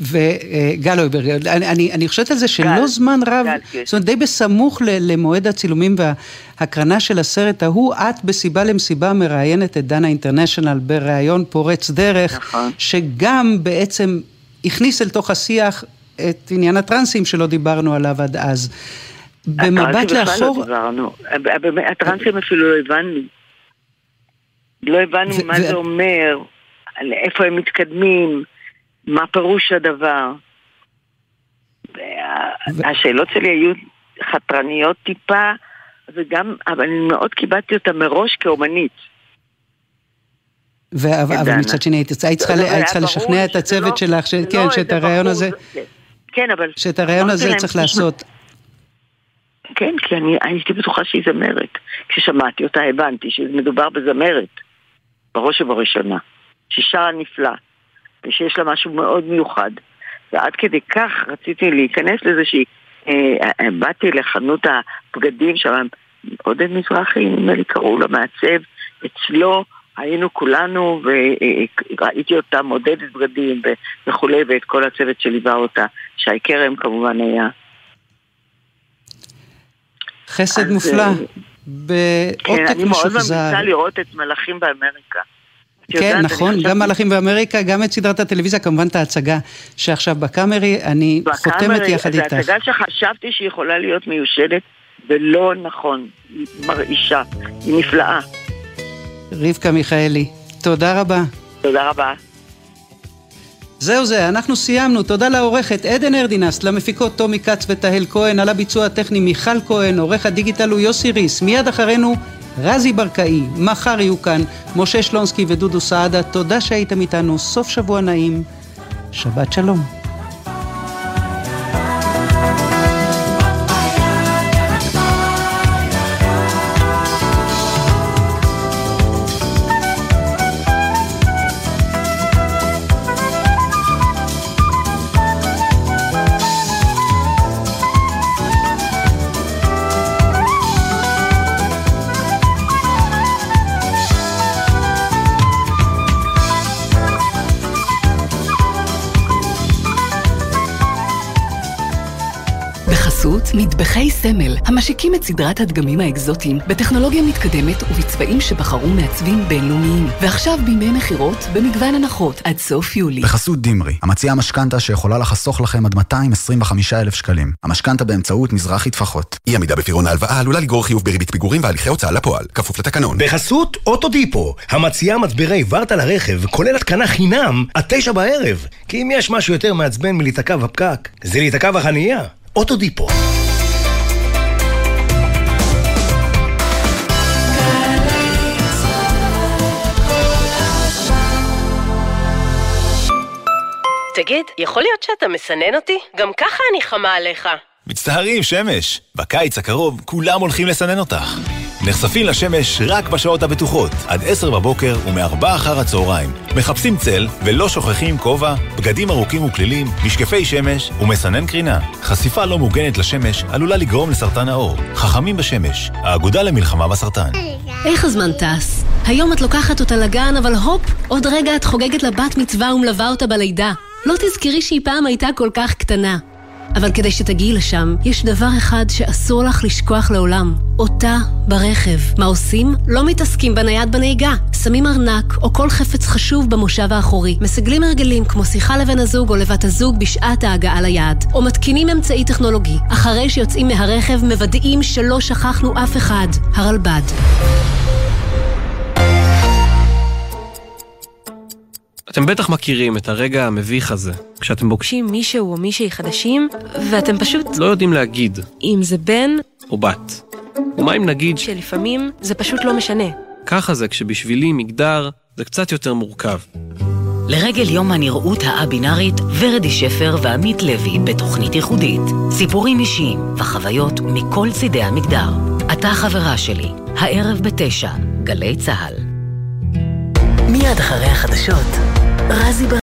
Speaker 12: וגל אויברגר, אני, אני חושבת על זה שלא גל, זמן רב, גל, כן. זאת אומרת די בסמוך למועד הצילומים וההקרנה של הסרט ההוא, את בסיבה למסיבה מראיינת את דנה אינטרנשיונל בריאיון פורץ דרך, נכון. שגם בעצם הכניס אל תוך השיח את עניין הטרנסים שלא דיברנו עליו עד אז.
Speaker 25: במבט לאחור... הטרנסים אפילו לא הבנו. לא הבנו מה זה אומר, איפה הם מתקדמים, מה פירוש הדבר. השאלות שלי היו חתרניות טיפה, וגם, אבל אני מאוד קיבלתי אותה מראש כאומנית.
Speaker 12: אבל מצד שני, היית צריכה לשכנע את הצוות לא- שלך, כן, לא, שאת הרעיון הזה,
Speaker 25: כן, אבל...
Speaker 12: שאת הרעיון הזה צריך לעשות.
Speaker 25: כן, כי אני הייתי בטוחה שהיא זמרת. כששמעתי אותה הבנתי שמדובר בזמרת, בראש ובראשונה. ששרה נפלא, ושיש לה משהו מאוד מיוחד. ועד כדי כך רציתי להיכנס לזה שהיא... אה, אה, באתי לחנות הבגדים שם, עודד מזרחי, נדמה לי קראו לה מעצב, אצלו היינו כולנו וראיתי אותה מודדת בגדים וכולי ואת כל הצוות שליווה אותה. שי כרם כמובן היה
Speaker 12: חסד מופלא.
Speaker 25: אה, בעותק כן, אני מאוד ממליצה לראות את מלאכים באמריקה.
Speaker 12: כן, נכון, גם מלאכים באמריקה, גם את סדרת הטלוויזיה, כמובן את ההצגה שעכשיו בקאמרי, אני חותמת יחד איתך.
Speaker 25: זו הצגה שחשבתי שהיא יכולה להיות מיושנת, ולא נכון, היא מרעישה, היא נפלאה.
Speaker 12: רבקה מיכאלי, תודה רבה.
Speaker 25: תודה רבה.
Speaker 12: זהו זה, אנחנו סיימנו. תודה לעורכת עדן ארדינס, למפיקות טומי כץ ותהל כהן, על הביצוע הטכני מיכל כהן, עורך הדיגיטל הוא יוסי ריס. מיד אחרינו, רזי ברקאי. מחר יהיו כאן משה שלונסקי ודודו סעדה. תודה שהייתם איתנו. סוף שבוע נעים. שבת שלום.
Speaker 11: סמל, המשיקים את סדרת הדגמים האקזוטיים בטכנולוגיה מתקדמת ובצבעים שבחרו מעצבים בינלאומיים. ועכשיו בימי מכירות במגוון הנחות עד סוף יולי.
Speaker 9: בחסות דימרי, המציעה משכנתה שיכולה לחסוך לכם עד 225 אלף שקלים. המשכנתה באמצעות מזרחי טפחות.
Speaker 5: אי עמידה בפירעון ההלוואה עלולה לגרור חיוב בריבית פיגורים והליכי הוצאה לפועל, כפוף לתקנון.
Speaker 26: בחסות אוטודיפו, המציעה מצברי ורטה לרכב, כולל התקנה חינם עד תשע בערב. כי אם יש משהו יותר מעצבן מלהיתקע בפקק, זה להיתקע בחנייה. אוטודיפו.
Speaker 27: תגיד, יכול להיות שאתה מסנן אותי? גם ככה אני חמה עליך.
Speaker 28: מצטערים, שמש. בקיץ הקרוב כולם הולכים לסנן אותך. נחשפים לשמש רק בשעות הבטוחות, עד עשר בבוקר ומארבע אחר הצהריים. מחפשים צל ולא שוכחים כובע, בגדים ארוכים וכלילים, משקפי שמש ומסנן קרינה. חשיפה לא מוגנת לשמש עלולה לגרום לסרטן העור. חכמים בשמש, האגודה למלחמה בסרטן.
Speaker 29: איך הזמן טס? היום את לוקחת אותה לגן, אבל הופ, עוד רגע את חוגגת לבת מצווה ומלווה אותה בלידה. לא תזכרי שהיא פעם הייתה כל כך קטנה. אבל כדי שתגיעי לשם, יש דבר אחד שאסור לך לשכוח לעולם. אותה ברכב. מה עושים? לא מתעסקים בנייד בנהיגה. שמים ארנק או כל חפץ חשוב במושב האחורי. מסגלים הרגלים כמו שיחה לבן הזוג או לבת הזוג בשעת ההגעה ליעד. או מתקינים אמצעי טכנולוגי. אחרי שיוצאים מהרכב מוודאים שלא שכחנו אף אחד. הרלב"ד.
Speaker 30: אתם בטח מכירים את הרגע המביך הזה, כשאתם פוגשים
Speaker 31: מישהו או מישהי חדשים, ואתם פשוט
Speaker 30: לא יודעים להגיד,
Speaker 31: אם זה בן,
Speaker 30: או בת. ומה אם נגיד
Speaker 31: שלפעמים זה פשוט לא משנה.
Speaker 30: ככה זה כשבשבילי מגדר זה קצת יותר מורכב.
Speaker 32: לרגל יום הנראות הא-בינארית, ורדי שפר ועמית לוי בתוכנית ייחודית. סיפורים אישיים וחוויות מכל צידי המגדר. אתה חברה שלי, הערב בתשע, גלי צה"ל.
Speaker 33: מיד אחרי החדשות, רזי בר...